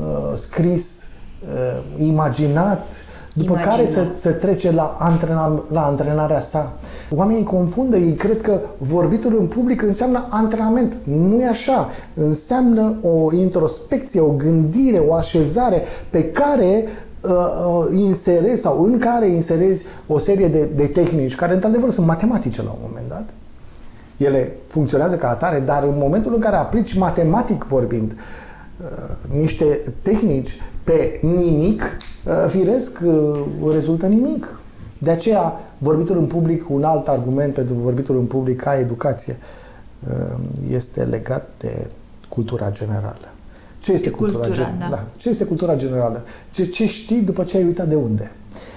uh, scris, uh, imaginat, după Imaginat. care să, să trece la, antrena, la antrenarea sa. Oamenii confundă, ei cred că vorbitul în public înseamnă antrenament. Nu e așa. Înseamnă o introspecție, o gândire, o așezare pe care uh, uh, inserezi sau în care inserezi o serie de, de tehnici care într-adevăr sunt matematice la un moment dat. Ele funcționează ca atare, dar în momentul în care aplici matematic vorbind uh, niște tehnici pe nimic, uh, firesc uh, rezultă nimic. De aceea, vorbitul în public, un alt argument pentru vorbitul în public ca educație, uh, este legat de cultura generală. Ce este cultura, cultura gen- da. da. Ce este cultura generală? Ce, ce știi după ce ai uitat de unde?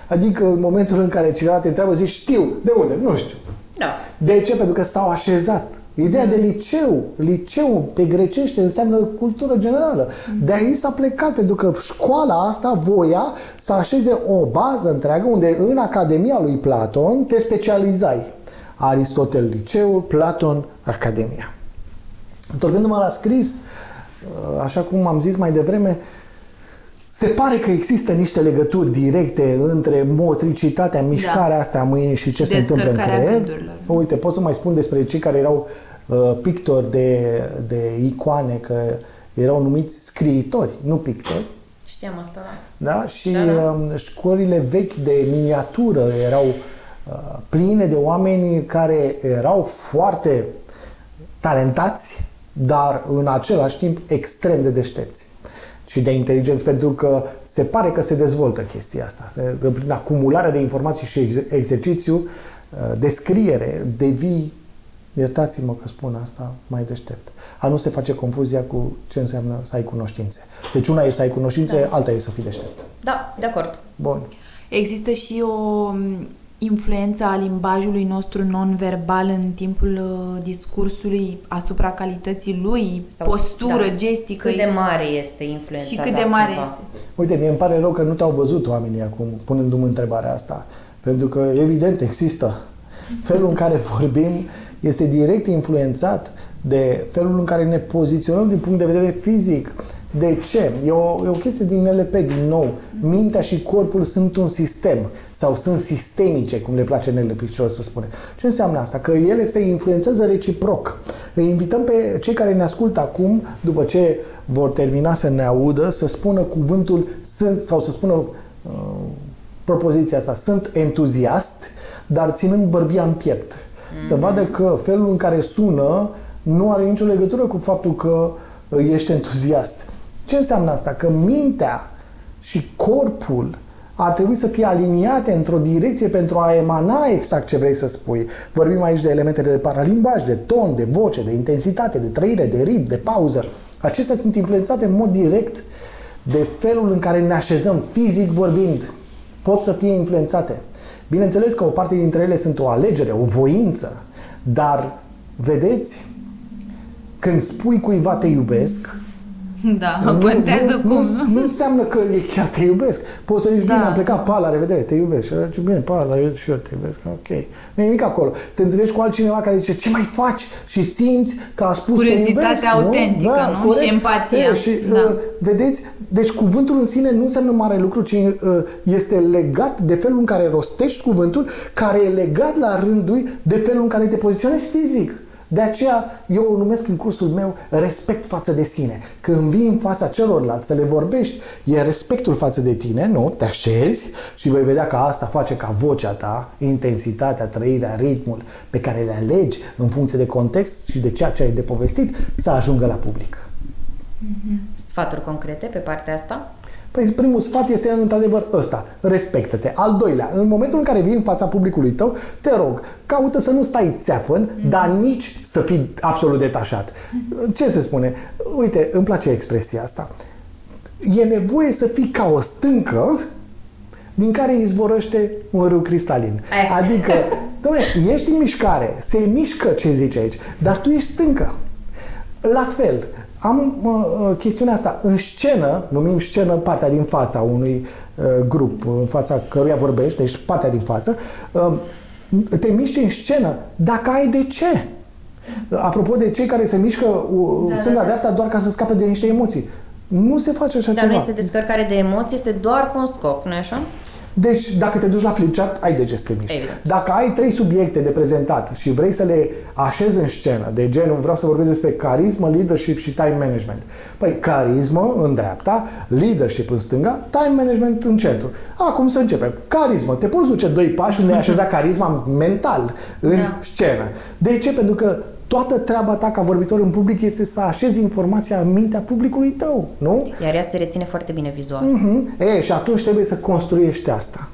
Adică în momentul în care cineva te întreabă, zici, știu, de unde? Nu știu. Da. De ce? Pentru că stau așezat. Ideea de liceu, liceu pe grecește înseamnă cultură generală. De aici s-a plecat, pentru că școala asta voia să așeze o bază întreagă unde în Academia lui Platon te specializai. Aristotel liceul, Platon Academia. Întorcându-mă la scris, așa cum am zis mai devreme, se pare că există niște legături directe între motricitatea, mișcarea asta a mâinii și ce se întâmplă în Descărcarea creier. gândurilor. Uite, pot să mai spun despre cei care erau uh, pictori de, de icoane, că erau numiți scriitori, nu pictori. Știam asta, da. Da? Și Da, da. um, școlile vechi de miniatură erau uh, pline de oameni care erau foarte talentați, dar în același timp extrem de deștepți și de inteligenți, pentru că se pare că se dezvoltă chestia asta. Se- că Prin acumularea de informații și ex- exercițiu, uh, descriere, devii, iertați-mă că spun asta, mai deștept. A nu se face confuzia cu ce înseamnă să ai cunoștințe. Deci una e să ai cunoștințe, alta e să fii deștept. Da, de acord. Bun. Există și o m, influență a limbajului nostru non-verbal în timpul uh, discursului asupra calității lui, Sau- postură, da. gestică. Cât de mare este influența și cât da, de mare cumva. este. Uite, mie îmi pare rău că nu te-au văzut oamenii acum, punându-mi întrebarea asta. Pentru că, evident, există. Felul în care vorbim este direct influențat de felul în care ne poziționăm din punct de vedere fizic. De ce? E o, e o chestie din NLP, din nou. Mintea și corpul sunt un sistem sau sunt sistemice, cum le place NLP-cilor să spune. Ce înseamnă asta? Că ele se influențează reciproc. Îi invităm pe cei care ne ascultă acum, după ce vor termina să ne audă, să spună cuvântul sunt sau să spună uh, propoziția asta, sunt entuziast, dar ținând bărbia în piept. Să vadă că felul în care sună nu are nicio legătură cu faptul că uh, ești entuziast. Ce înseamnă asta? Că mintea și corpul ar trebui să fie aliniate într-o direcție pentru a emana exact ce vrei să spui. Vorbim aici de elementele de paralimbaj, de ton, de voce, de intensitate, de trăire, de ritm, de pauză. Acestea sunt influențate în mod direct de felul în care ne așezăm fizic vorbind. Pot să fie influențate. Bineînțeles că o parte dintre ele sunt o alegere, o voință, dar vedeți, când spui cuiva te iubesc, Da, contează nu, cum. Nu, nu înseamnă că e chiar te iubesc. Poți să zici, Da. bine, am plecat, pa, la revedere, te iubesc. Și zice, bine, pa, la revedere și eu te iubesc. Ok. Nu e nimic acolo. Te întâlnești cu altcineva care zice, ce mai faci? Și simți că a spus te Curiozitatea iubesc, autentică, nu? Și empatia. E, și Da. uh, vedeți, deci cuvântul în sine nu înseamnă mare lucru, ci uh, este legat de felul în care rostești cuvântul, care e legat la rândul lui de felul în care te poziționezi fizic. De aceea eu o numesc în cursul meu respect față de sine. Când vii în fața celorlalți să le vorbești, e respectul față de tine, nu? Te așezi și vei vedea că asta face ca vocea ta, intensitatea, trăirea, ritmul pe care le alegi în funcție de context și de ceea ce ai de povestit să ajungă la public. Sfaturi concrete pe partea asta? Păi primul sfat este într-adevăr ăsta, respectă-te. Al doilea, în momentul în care vii în fața publicului tău, te rog, caută să nu stai țeapăn, dar nici să fii absolut detașat. Ce se spune? Uite, îmi place expresia asta. E nevoie să fii ca o stâncă din care izvorăște un râu cristalin. Eh. Adică, [laughs] domnule, ești în mișcare, se mișcă ce zice aici, dar tu ești stâncă. La fel, am uh, chestiunea asta. În scenă, numim scenă partea din fața unui uh, grup, în fața căruia vorbești, deci partea din față, uh, te miști în scenă dacă ai de ce. Apropo de cei care se mișcă uh, Da, stânga-dreapta doar ca să scape de niște emoții. Nu se face așa Dar ceva. nu este descărcare de emoții, este doar cu un scop, nu așa? Deci, dacă te duci la flipchart, ai de ce să te miști. Evident. Dacă ai trei subiecte de prezentat și vrei să le așezi în scenă, de genul vreau să vorbesc despre carismă, leadership și time management. Păi, carismă în dreapta, leadership în stânga, time management în centru. Acum să începem. Carismă. Te poți duce doi pași unde ai așezat carisma mental în Da. scenă. De ce? Pentru că toată treaba ta ca vorbitor în public este să așezi informația în mintea publicului tău, nu? Iar ea se reține foarte bine vizual. Mhm. E, și atunci trebuie să construiești asta.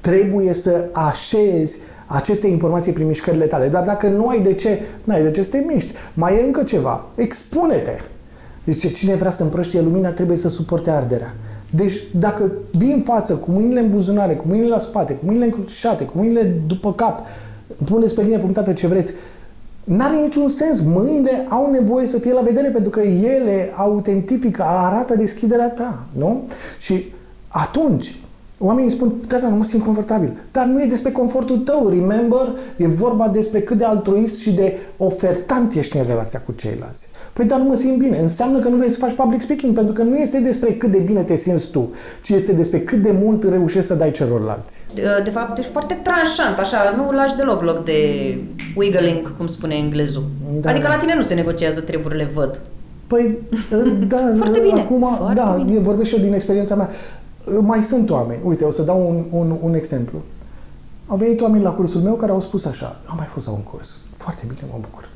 Trebuie să așezi aceste informații prin mișcările tale. Dar dacă nu ai de ce, nu ai de ce să te miști. Mai e încă ceva. Expune-te. Deci cine vrea să împrăștie lumina trebuie să suporte arderea. Deci dacă vii în față cu mâinile în buzunare, cu mâinile la spate, cu mâinile încrucișate, cu mâinile după cap, puneți pe linie punctată ce vreți, N-are niciun sens. Mâinile au nevoie să fie la vedere pentru că ele autentifică, arată deschiderea ta, nu? Și atunci, oamenii spun, da, da, nu mă simt confortabil. Dar nu e despre confortul tău, remember? E vorba despre cât de altruist și de ofertant ești în relația cu ceilalți. Păi dar nu mă simt bine. Înseamnă că nu vrei să faci public speaking, pentru că nu este despre cât de bine te simți tu, ci este despre cât de mult reușești să dai celorlalți. De, de fapt, ești foarte tranșant, așa, nu lași deloc loc de wiggling, cum spune englezul. Da. Adică la tine nu se negociază treburile, văd. Păi, [laughs] da, Foarte bine, acum, foarte da, bine. vorbesc și eu din experiența mea. Mai sunt oameni, uite, o să dau un, un, un exemplu. Au venit oameni la cursul meu care au spus așa, am mai fost la un curs, foarte bine, mă bucur.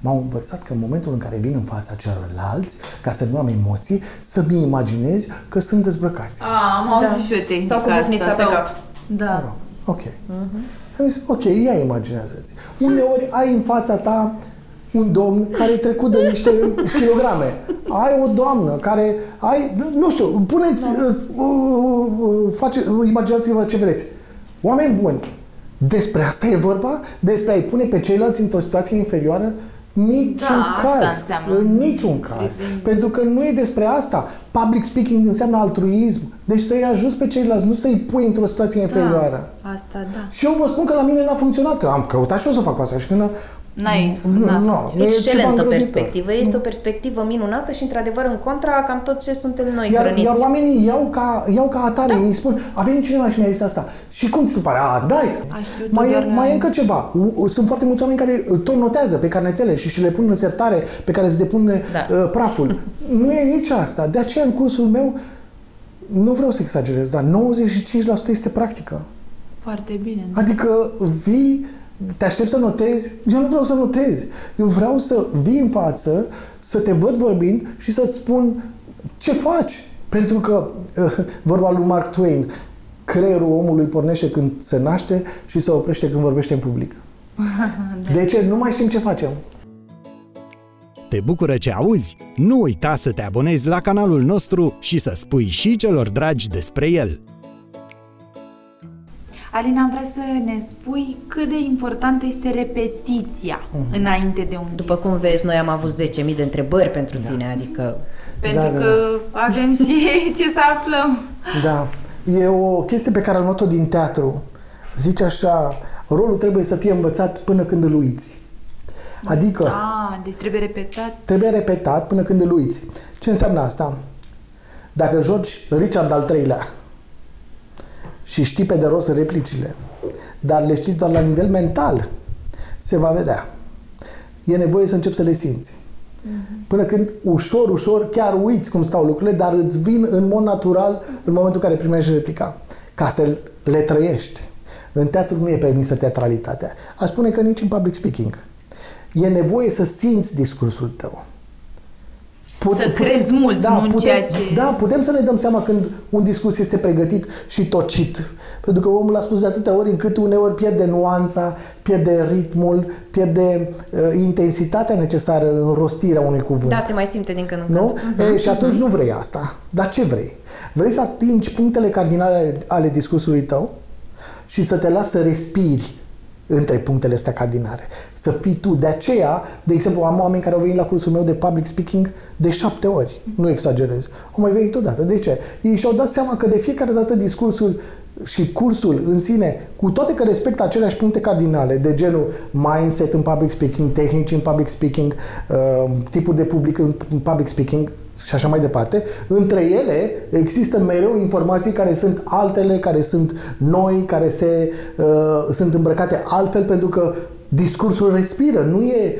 M-au învățat că în momentul în care vin în fața celorlalți, ca să nu am emoții, să-mi imaginez că sunt dezbrăcați. A, am auzit Da. și eu tehnica Sau cu bufnița asta, pe sau- cap. Da. Ok. Am zis, ok, ia imaginează-ți. Uneori ai în fața ta un domn care e trecut de niște kilograme. Ai o doamnă care ai, nu știu, puneți, uh, uh, uh, face, imaginați-vă ce vreți. Oameni buni, despre asta e vorba? Despre a-i pune pe ceilalți într-o situație inferioară? Niciun Da, asta caz. înseamnă. În niciun caz. Pentru că nu e despre asta. Public speaking înseamnă altruism. Deci să-i ajuți pe ceilalți, nu să-i pui într-o situație inferioară. Da, asta da. Și eu vă spun că la mine n-a funcționat, că am căutat și eu să fac asta și când... N-ai, nu, n-a nu, funcționat. e ceva Excelentă îngrozitor. perspectivă. Este o perspectivă minunată și, într-adevăr, în contra cam tot ce suntem noi Iar, hrăniți. iar oamenii iau ca, iau ca atare, da. ei spun, a venit cineva și mi-a zis asta. Și cum ți se pare? A, da, A știut mai, doar e, la- mai e încă ceva. U- Sunt foarte mulți oameni care tot notează pe carnețele și și le pun în sertare pe care se depune Da. uh, praful. [laughs] nu e nici asta. De aceea, în cursul meu, nu vreau să exagerez, dar 95% este practică. Foarte bine. Adică vii, te aștept să notezi, eu nu vreau să notezi. Eu vreau să vii în față, să te văd vorbind și să-ți spun ce faci. Pentru că, vorba lui Mark Twain, creierul omului pornește când se naște și se oprește când vorbește în public. [laughs] De ce? Nu mai știm ce facem. Te bucură ce auzi? Nu uita să te abonezi la canalul nostru și să spui și celor dragi despre el. Alina, am vrea să ne spui cât de importantă este repetiția Mhm. înainte de un După cum vezi, noi am avut 10.000 de întrebări pentru Da. tine, adică... Pentru Da, da, că avem și ce să aflăm. Da. E o chestie pe care am luat-o din teatru. Zice așa, rolul trebuie să fie învățat până când îl uiți. Adică, Ah, deci trebuie repetat. Trebuie repetat până când îl uiți. Ce înseamnă asta? Dacă joci Richard al treilea și știi pe de rost replicile, dar le știi doar la nivel mental, se va vedea. E nevoie să începi să le simți. Până când ușor, ușor, chiar uiți cum stau lucrurile, dar îți vin în mod natural în momentul în care primești replica. Ca să le trăiești. În teatru nu e permisă teatralitatea. Aș spune că nici în public speaking. E nevoie să simți discursul tău. Put- Să crezi mult, nu în putem, ceea ce- Da, putem să ne dăm seama când un discurs este pregătit și tocit. Pentru că omul a spus de atâtea ori încât uneori pierde nuanța, pierde ritmul, pierde uh, intensitatea necesară în rostirea unui cuvânt. Da, se mai simte din când în când. Nu? E, și atunci nu vrei asta. Dar ce vrei? Vrei să atingi punctele cardinale ale discursului tău și să te lași să respiri între punctele astea cardinale. Să fii tu. De aceea, de exemplu, am oameni care au venit la cursul meu de public speaking de șapte ori. Nu exagerez. Au mai venit odată. De ce? Ei și-au dat seama că de fiecare dată discursul și cursul în sine, cu toate că respectă aceleași puncte cardinale, de genul mindset în public speaking, tehnici în public speaking, uh, tipul de public în în public speaking, și așa mai departe, între ele există mereu informații care sunt altele, care sunt noi, care se, uh, sunt îmbrăcate altfel, pentru că discursul respiră, nu e...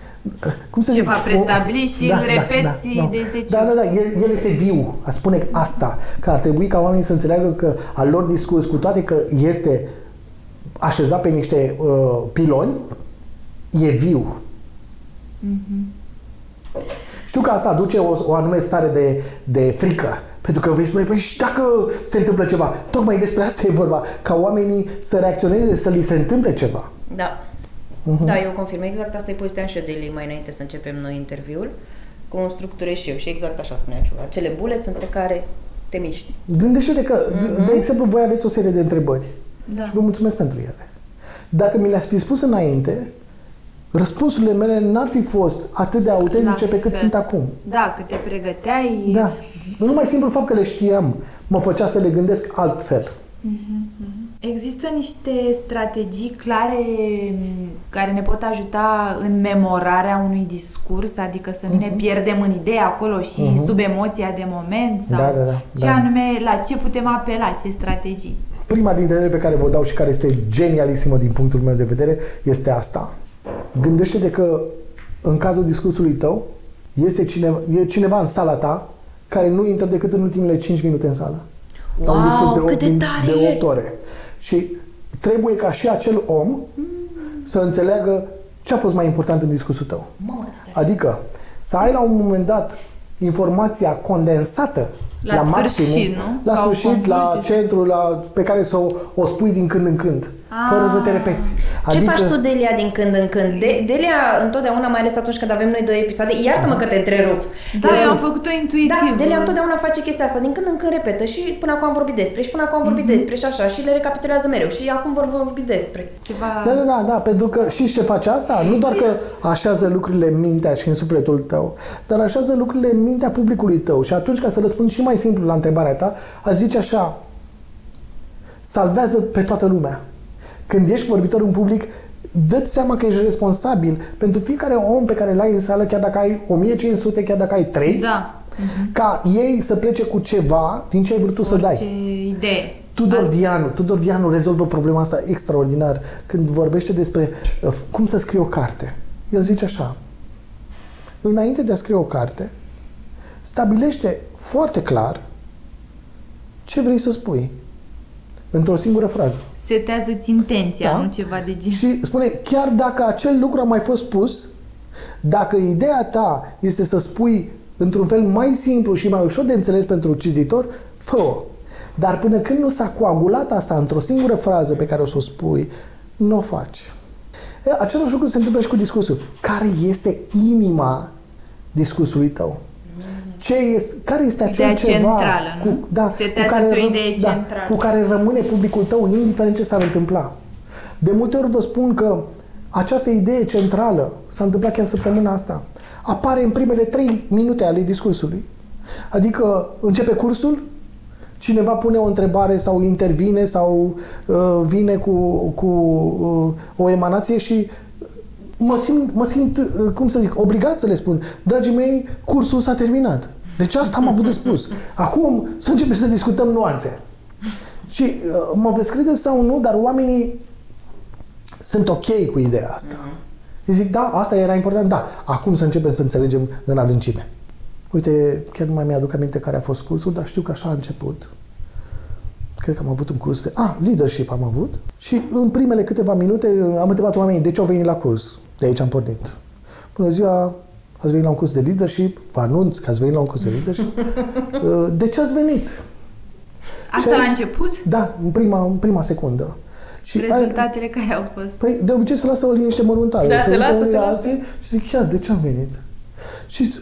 [laughs] Cum să Ceva zic? prestabilit și da, îl da, repeți da, da, de 10 Da, da, da, el, el este viu. A spune asta, că ar trebui ca oamenii să înțeleagă că al lor discurs, cu toate că este așezat pe niște uh, piloni, e viu. Mm-hmm. Știu că asta aduce o, o anume stare de, de frică. Pentru că vei spune, păi și dacă se întâmplă ceva? Tocmai despre asta e vorba, ca oamenii să reacționeze, să li se întâmple ceva. Da. Uh-huh. Da, eu confirm. Exact asta e povestea și de mai înainte să începem noi interviul. Cum structurez și eu. Și exact așa spunea ceva. Acele buleți între care te miști. Gândește-te că, uh-huh. de exemplu, voi aveți o serie de întrebări. Da. Și vă mulțumesc pentru ele. Dacă mi le-ați fi spus înainte, răspunsurile mele n-ar fi fost atât de autentice pe cât sunt acum. Da, că te pregăteai. Da. Nu numai simplu fapt că le știam mă făcea să le gândesc altfel. Mm-hmm. Există niște strategii clare care ne pot ajuta în memorarea unui discurs, adică să nu ne mhm. pierdem în idee acolo și uh-huh. sub emoția de moment? Sau da, da, da, ce da. anume, la ce putem apela, ce strategii? Prima dintre ele pe care vă dau și care este genialissimă din punctul meu de vedere este asta. Gândește-te că în cadrul discursului tău este cineva, e cineva în sala ta care nu intră decât în ultimele 5 minute în sală. Wow, un discurs de 8, de 8 ore. Și trebuie ca și acel om mm. să înțeleagă ce a fost mai important în discursul tău. Adică să ai la un moment dat informația condensată la, la sfârșit, maximum, nu? La Ca sfârșit, la centru, la, pe care să o, o spui din când în când. Ah. Fără să te repeți. Adică... Ce faci tu, Delia, din când în când? De, Delia, întotdeauna, mai ales atunci când avem noi două episoade, iartă-mă că te întrerup. Da, eu am făcut-o intuitiv. Da, Delia întotdeauna face chestia asta, din când în când repetă și până acum am vorbit despre și până acum am vorbit mm-hmm. despre și așa și le recapitulează mereu și acum vor vorbi despre. Ceva... Da, da, da, da, pentru că și ce face asta? Nu doar că așează lucrurile în mintea și în sufletul tău, dar așează lucrurile în mintea publicului tău și atunci, ca să răspund și mai simplu la întrebarea ta, aș zice așa, salvează pe toată lumea. Când ești vorbitor în public, dă-ți seama că ești responsabil pentru fiecare om pe care l-ai în sală, chiar dacă ai 1500, chiar dacă ai 3, da. uh-huh. ca ei să plece cu ceva din ce ai vrut tu Orice să dai. idee. Tudor Vianu, Tudor Vianu rezolvă problema asta extraordinar când vorbește despre uh, cum să scrie o carte. El zice așa, înainte de a scrie o carte, stabilește foarte clar ce vrei să spui într-o singură frază setează-ți intenția, da? nu ceva de gen. Și spune, chiar dacă acel lucru a mai fost spus, dacă ideea ta este să spui într-un fel mai simplu și mai ușor de înțeles pentru cititor, fă-o. Dar până când nu s-a coagulat asta într-o singură frază pe care o să o spui, nu o faci. E, același lucru se întâmplă și cu discursul. Care este inima discursului tău? Ce este, care este acel Ideea ceva centrală, cu, nu? da, cu care, o idee da, centrală. cu care rămâne publicul tău, indiferent ce s-ar întâmpla. De multe ori vă spun că această idee centrală, s-a întâmplat chiar săptămâna asta, apare în primele trei minute ale discursului. Adică începe cursul, cineva pune o întrebare sau intervine sau uh, vine cu, cu uh, o emanație și mă simt, mă simt, uh, cum să zic, obligat să le spun, dragii mei, cursul s-a terminat. Deci asta am avut de spus. Acum să începem să discutăm nuanțe. Și uh, mă veți crede sau nu, dar oamenii sunt ok cu ideea asta. Uh-huh. zic, da, asta era important, da. Acum să începem să înțelegem în adâncime. Uite, chiar nu mai mi-aduc aminte care a fost cursul, dar știu că așa a început. Cred că am avut un curs de... Ah, leadership am avut. Și în primele câteva minute am întrebat oamenii de ce au venit la curs. De aici am pornit. Bună ziua, ați venit la un curs de leadership, vă anunț că ați venit la un curs de leadership. [laughs] Uh, de ce ați venit? Asta aici, la început? Da, în prima, în prima secundă. Și Rezultatele ai, care au fost? Păi, de obicei se lasă o liniște măruntară. Da, se, se lasă, se lasă. Și zic, chiar, de ce am venit? Și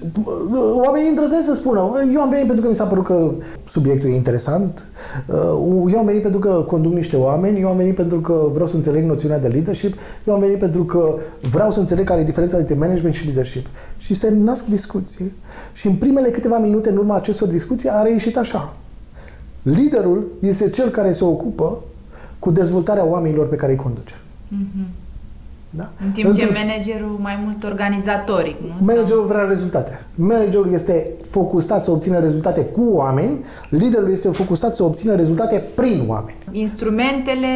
oamenii îndrăznesc să spună, eu am venit pentru că mi s-a părut că subiectul e interesant, uh, eu am venit pentru că conduc niște oameni, eu am venit pentru că vreau să înțeleg noțiunea de leadership, eu am venit pentru că vreau să înțeleg care e diferența dintre management și leadership. Și se nasc discuții. Și în primele câteva minute în urma acestor discuții a reieșit așa. Liderul este cel care se ocupă cu dezvoltarea oamenilor pe care îi conduce. Mm-hmm. Da? În timp ce Pentru- managerul mai mult organizatoric, nu? Sau- Managerul vrea rezultate. Managerul este focusat să obțină rezultate cu oameni, liderul este focusat să obțină rezultate prin oameni. Instrumentele,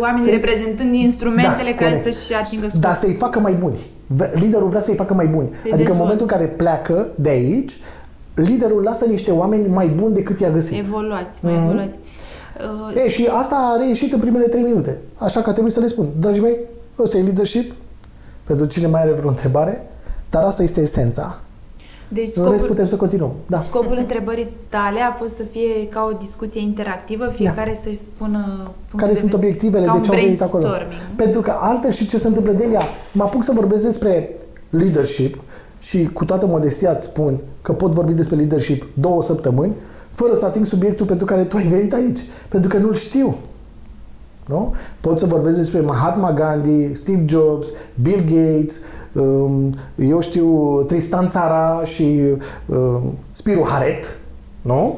oamenii Se- reprezentând instrumentele care corect. să-și atingă scopul. Dar să-i facă mai buni. Vre- Liderul vrea să-i facă mai buni. Să-i adică în dezvolte. momentul în care pleacă de aici, liderul lasă niște oameni mai buni decât i-a găsit. Evoluați, mai Mhm. evoluați. Uh, E, și asta a reieșit în primele 3 minute. Așa că a trebuit să le spun. Dragii mei, ăsta e leadership. Pentru cine mai are vreo întrebare. Dar asta este esența. Deci În rest scopul, putem să continuăm. Da. scopul întrebării tale a fost să fie ca o discuție interactivă, fiecare să-și spună punctul Care de sunt vedere. obiectivele, ca de un ce au venit acolo. brainstorming, nu? Pentru că altfel și ce se întâmplă de ea. Mă apuc să vorbesc despre leadership și cu toată modestia îți spun că pot vorbi despre leadership două săptămâni fără să ating subiectul pentru care tu ai venit aici. Pentru că nu-l știu. Nu? Pot să vorbesc despre Mahatma Gandhi, Steve Jobs, Bill Gates, um, eu știu, Tristan Țara și um, Spiru Haret, nu?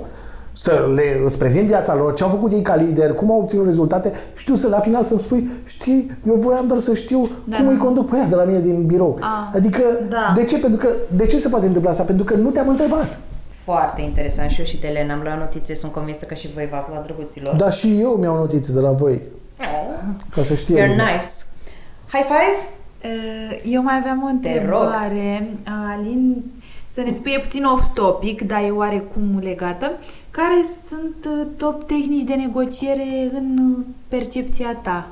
Să le îți prezint viața lor, ce au făcut ei ca lider, cum au obținut rezultate și tu să la final să-mi spui, știi, eu voiam doar să știu Da, cum da. îi conduc pe aia de la mine din birou. A, adică, da. de ce? Pentru că, de ce se poate întâmpla asta? Pentru că nu te-am întrebat. Foarte interesant și eu și de Elena am luat notițe, sunt convinsă că și voi v-ați luat drăguților. Dar și eu mi-au notițe de la voi, Oh, ca să știe. You're lumea. nice. High five? Uh, Eu mai aveam o Te rog. întrebare, Alin, să ne spui e puțin off-topic, dar e oarecum legată. Care sunt uh, top tehnici de negociere în uh, percepția ta?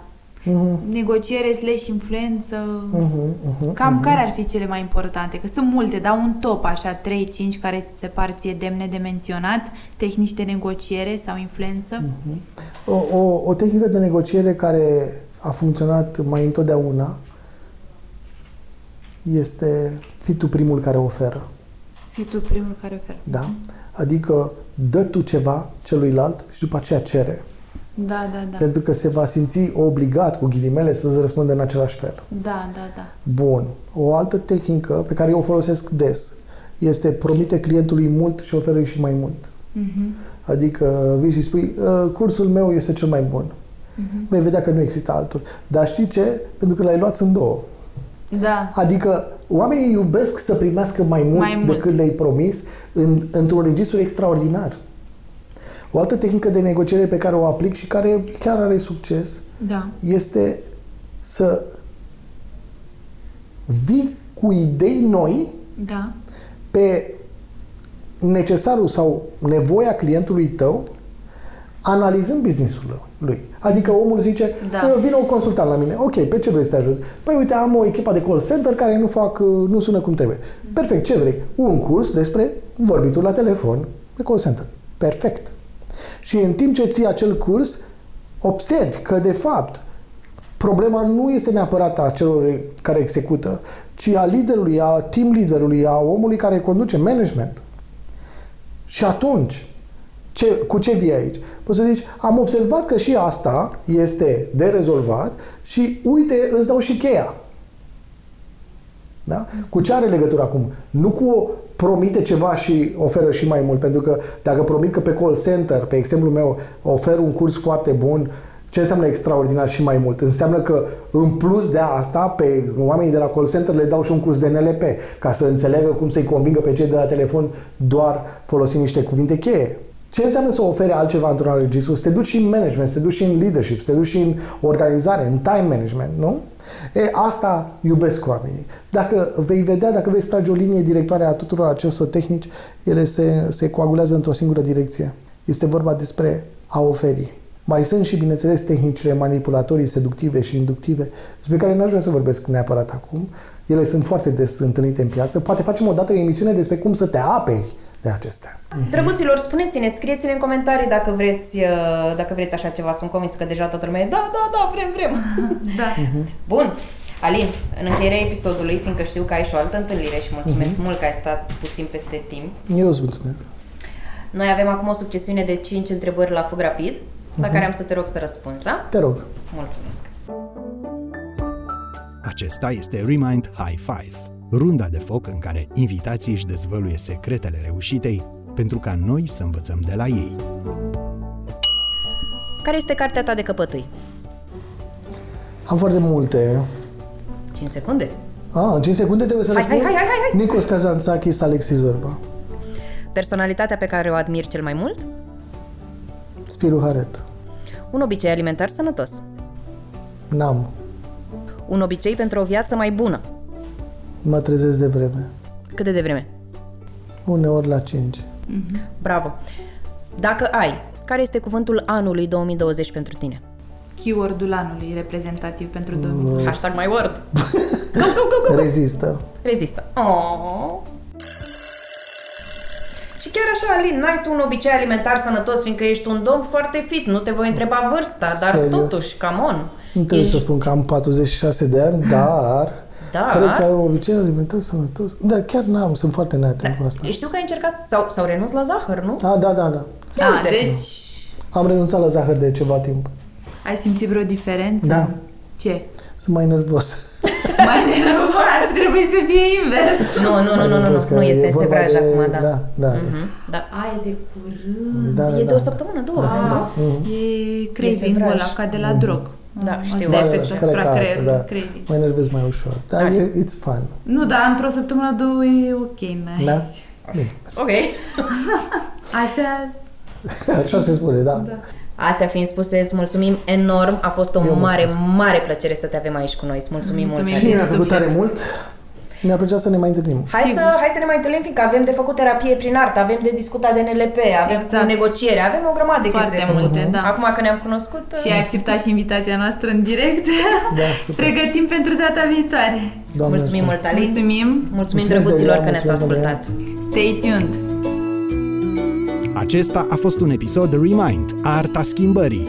Mhm, Negociere slash influență? mhm, mhm. Cam care ar fi cele mai importante? Că sunt multe, dar un top așa, 3-5 care ți se par ție demne de menționat, tehnici de negociere sau influență? O, o, o tehnică de negociere care a funcționat mai întotdeauna este fi tu primul care oferă. Fii tu primul care oferă. Da? Adică dă tu ceva celuilalt și după aceea cere. Da, da, da. Pentru că se va simți obligat, cu ghilimele, să-ți răspundă în același fel. Da, da, da. Bun. O altă tehnică pe care eu o folosesc des este promite clientului mult și oferă și mai mult. Mhm. Adică vii și spui, "Uh, cursul meu este cel mai bun. Mhm. Vei vedea că nu există altul. Dar știi ce? Pentru că l-ai luat în două. Da. Adică oamenii iubesc să primească mai mult, Mai mult. decât le-ai promis în, într-un registru extraordinar. O altă tehnică de negociere pe care o aplic și care chiar are succes Da. este să vii cu idei noi Da. pe necesarul sau nevoia clientului tău analizând businessul lui. Adică omul zice, Da. da. vine un consultant la mine, ok, pe ce vrei să te ajut? Păi uite, am o echipă de call center care nu fac, uh, nu sună cum trebuie. Perfect, ce vrei? Un curs despre vorbitul la telefon pe call center. Perfect. Și în timp ce ții acel curs, observi că de fapt problema nu este neapărat a celor care execută, ci a liderului, a team leaderului, a omului care conduce management. Și atunci, ce, cu ce vii aici? Poți să zici, am observat că și asta este de rezolvat și uite, îți dau și cheia. Da? Cu ce are legătură acum? Nu cu promite ceva și oferă și mai mult, pentru că dacă promit că pe call center, pe exemplu meu, ofer un curs foarte bun, ce înseamnă extraordinar și mai mult? Înseamnă că în plus de asta, pe oamenii de la call center le dau și un curs de NLP, ca să înțeleagă cum să-i convingă pe cei de la telefon doar folosind niște cuvinte cheie. Ce înseamnă să ofere altceva într-un alt registru? Să te duci și în management, să te duci și în leadership, să te duci și în organizare, în time management, nu? E, asta iubesc oamenii. Dacă vei vedea, dacă vei trage o linie directoare a tuturor acestor tehnici, ele se, se coagulează într-o singură direcție. Este vorba despre a oferi. Mai sunt și, bineînțeles, tehnicile manipulatorii, seductive și inductive, despre care n-aș vrea să vorbesc neapărat acum. Ele sunt foarte des întâlnite în piață. Poate facem o dată o emisiune despre cum să te aperi de acestea. Drăguților, spuneți-ne, scrieți-ne în comentarii dacă vreți, uh, dacă vreți așa ceva. Sunt convins că deja toată lumea e, da, da, da, vrem, vrem. Da. [laughs] Bun. Alin, în încheierea episodului, fiindcă știu că ai și o altă întâlnire și mulțumesc Mhm. mult că ai stat puțin peste timp, Eu îți mulțumesc. noi avem acum o succesiune de 5 întrebări la fug rapid, la care am să te rog să răspunzi, da? Te rog. Mulțumesc. Acesta este Remind High Five, runda de foc în care invitații își dezvăluie secretele reușitei pentru ca noi să învățăm de la ei. Care este cartea ta de căpătâi? Am foarte multe. 5 secunde. Ah, în 5 secunde trebuie să Hai, răspund? hai, hai, hai, hai. Nikos Kazantzakis, Alexis Zorba. Personalitatea pe care o admiri cel mai mult? Spiru Haret. Un obicei alimentar sănătos. N-am. Un obicei pentru o viață mai bună. Mă trezesc de vreme. Cât de devreme? Uneori la 5. Bravo! Dacă ai, care este cuvântul anului 2020 pentru tine? Keyword-ul anului reprezentativ pentru 2020. Hashtag my word! [laughs] Go, go, go, go! Rezistă. Rezistă. Oh. Și chiar așa, Alin, n-ai tu un obicei alimentar sănătos, fiindcă ești un domn foarte fit, nu te voi întreba vârsta, dar Serios? totuși, come on. Nu trebuie Ești- să spun că am 46 de ani, dar... Dar- Cred că ai un obicei alimentar sănătos. Da, chiar n-am, sunt foarte neatent cu asta. Știu că ai încercat sau, sau renunț la zahăr, nu? Ah, da, da, da. Da, uite. deci Am renunțat la zahăr de ceva timp. ai simțit vreo diferență? Da. Ce? Sunt mai nervos. [laughs] Mai degrabă ar trebui să fie invers. [laughs] Nu, nu, nu, nu, nu, nervos, nu, că nu este e în vorba sevraj de- acum, da. Da, da. Mhm, da. Ai de curând. da, E da, de da. o săptămână, două, cred, nu? Ah, e craving-ul vraj. ăla, ca de la drog. Da, Ah, știu. Asta e Da, efectul cred asupra că asta, creierului, da. craving. Mă enervez mai ușor. Dar e, it's fun. Nu, dar într-o săptămână, două e ok, n-ai. Da? Bine. Ok. [laughs] Așa, Așa se spune, da. Astea fiind spuse, îți mulțumim enorm. A fost o Eu mare, mulțumesc. mare plăcere să te avem aici cu noi. Îți mulțumim, Mulțumim. mult. Și mie Alin. mi-a plăcut tare Suflet. mult. Mi-a plăcea să ne mai întâlnim. Hai Sigur. să, hai să ne mai întâlnim, fiindcă avem de făcut terapie prin artă, avem de discutat de NLP, avem Exact. negociere, avem o grămadă de Foarte chestii de făcut. multe, da. Acum că ne-am cunoscut... și ai acceptat și invitația noastră în direct. Da, [laughs] super. Pregătim pentru data viitoare. Doamne Mulțumim ajută. mult, Alin. Mulțumim. Mulțumim, Mulțumesc, drăguților, Delia, că ne-ați mulțumesc, ascultat. Stay tuned. Acesta a fost un episod Remind, Arta Schimbării,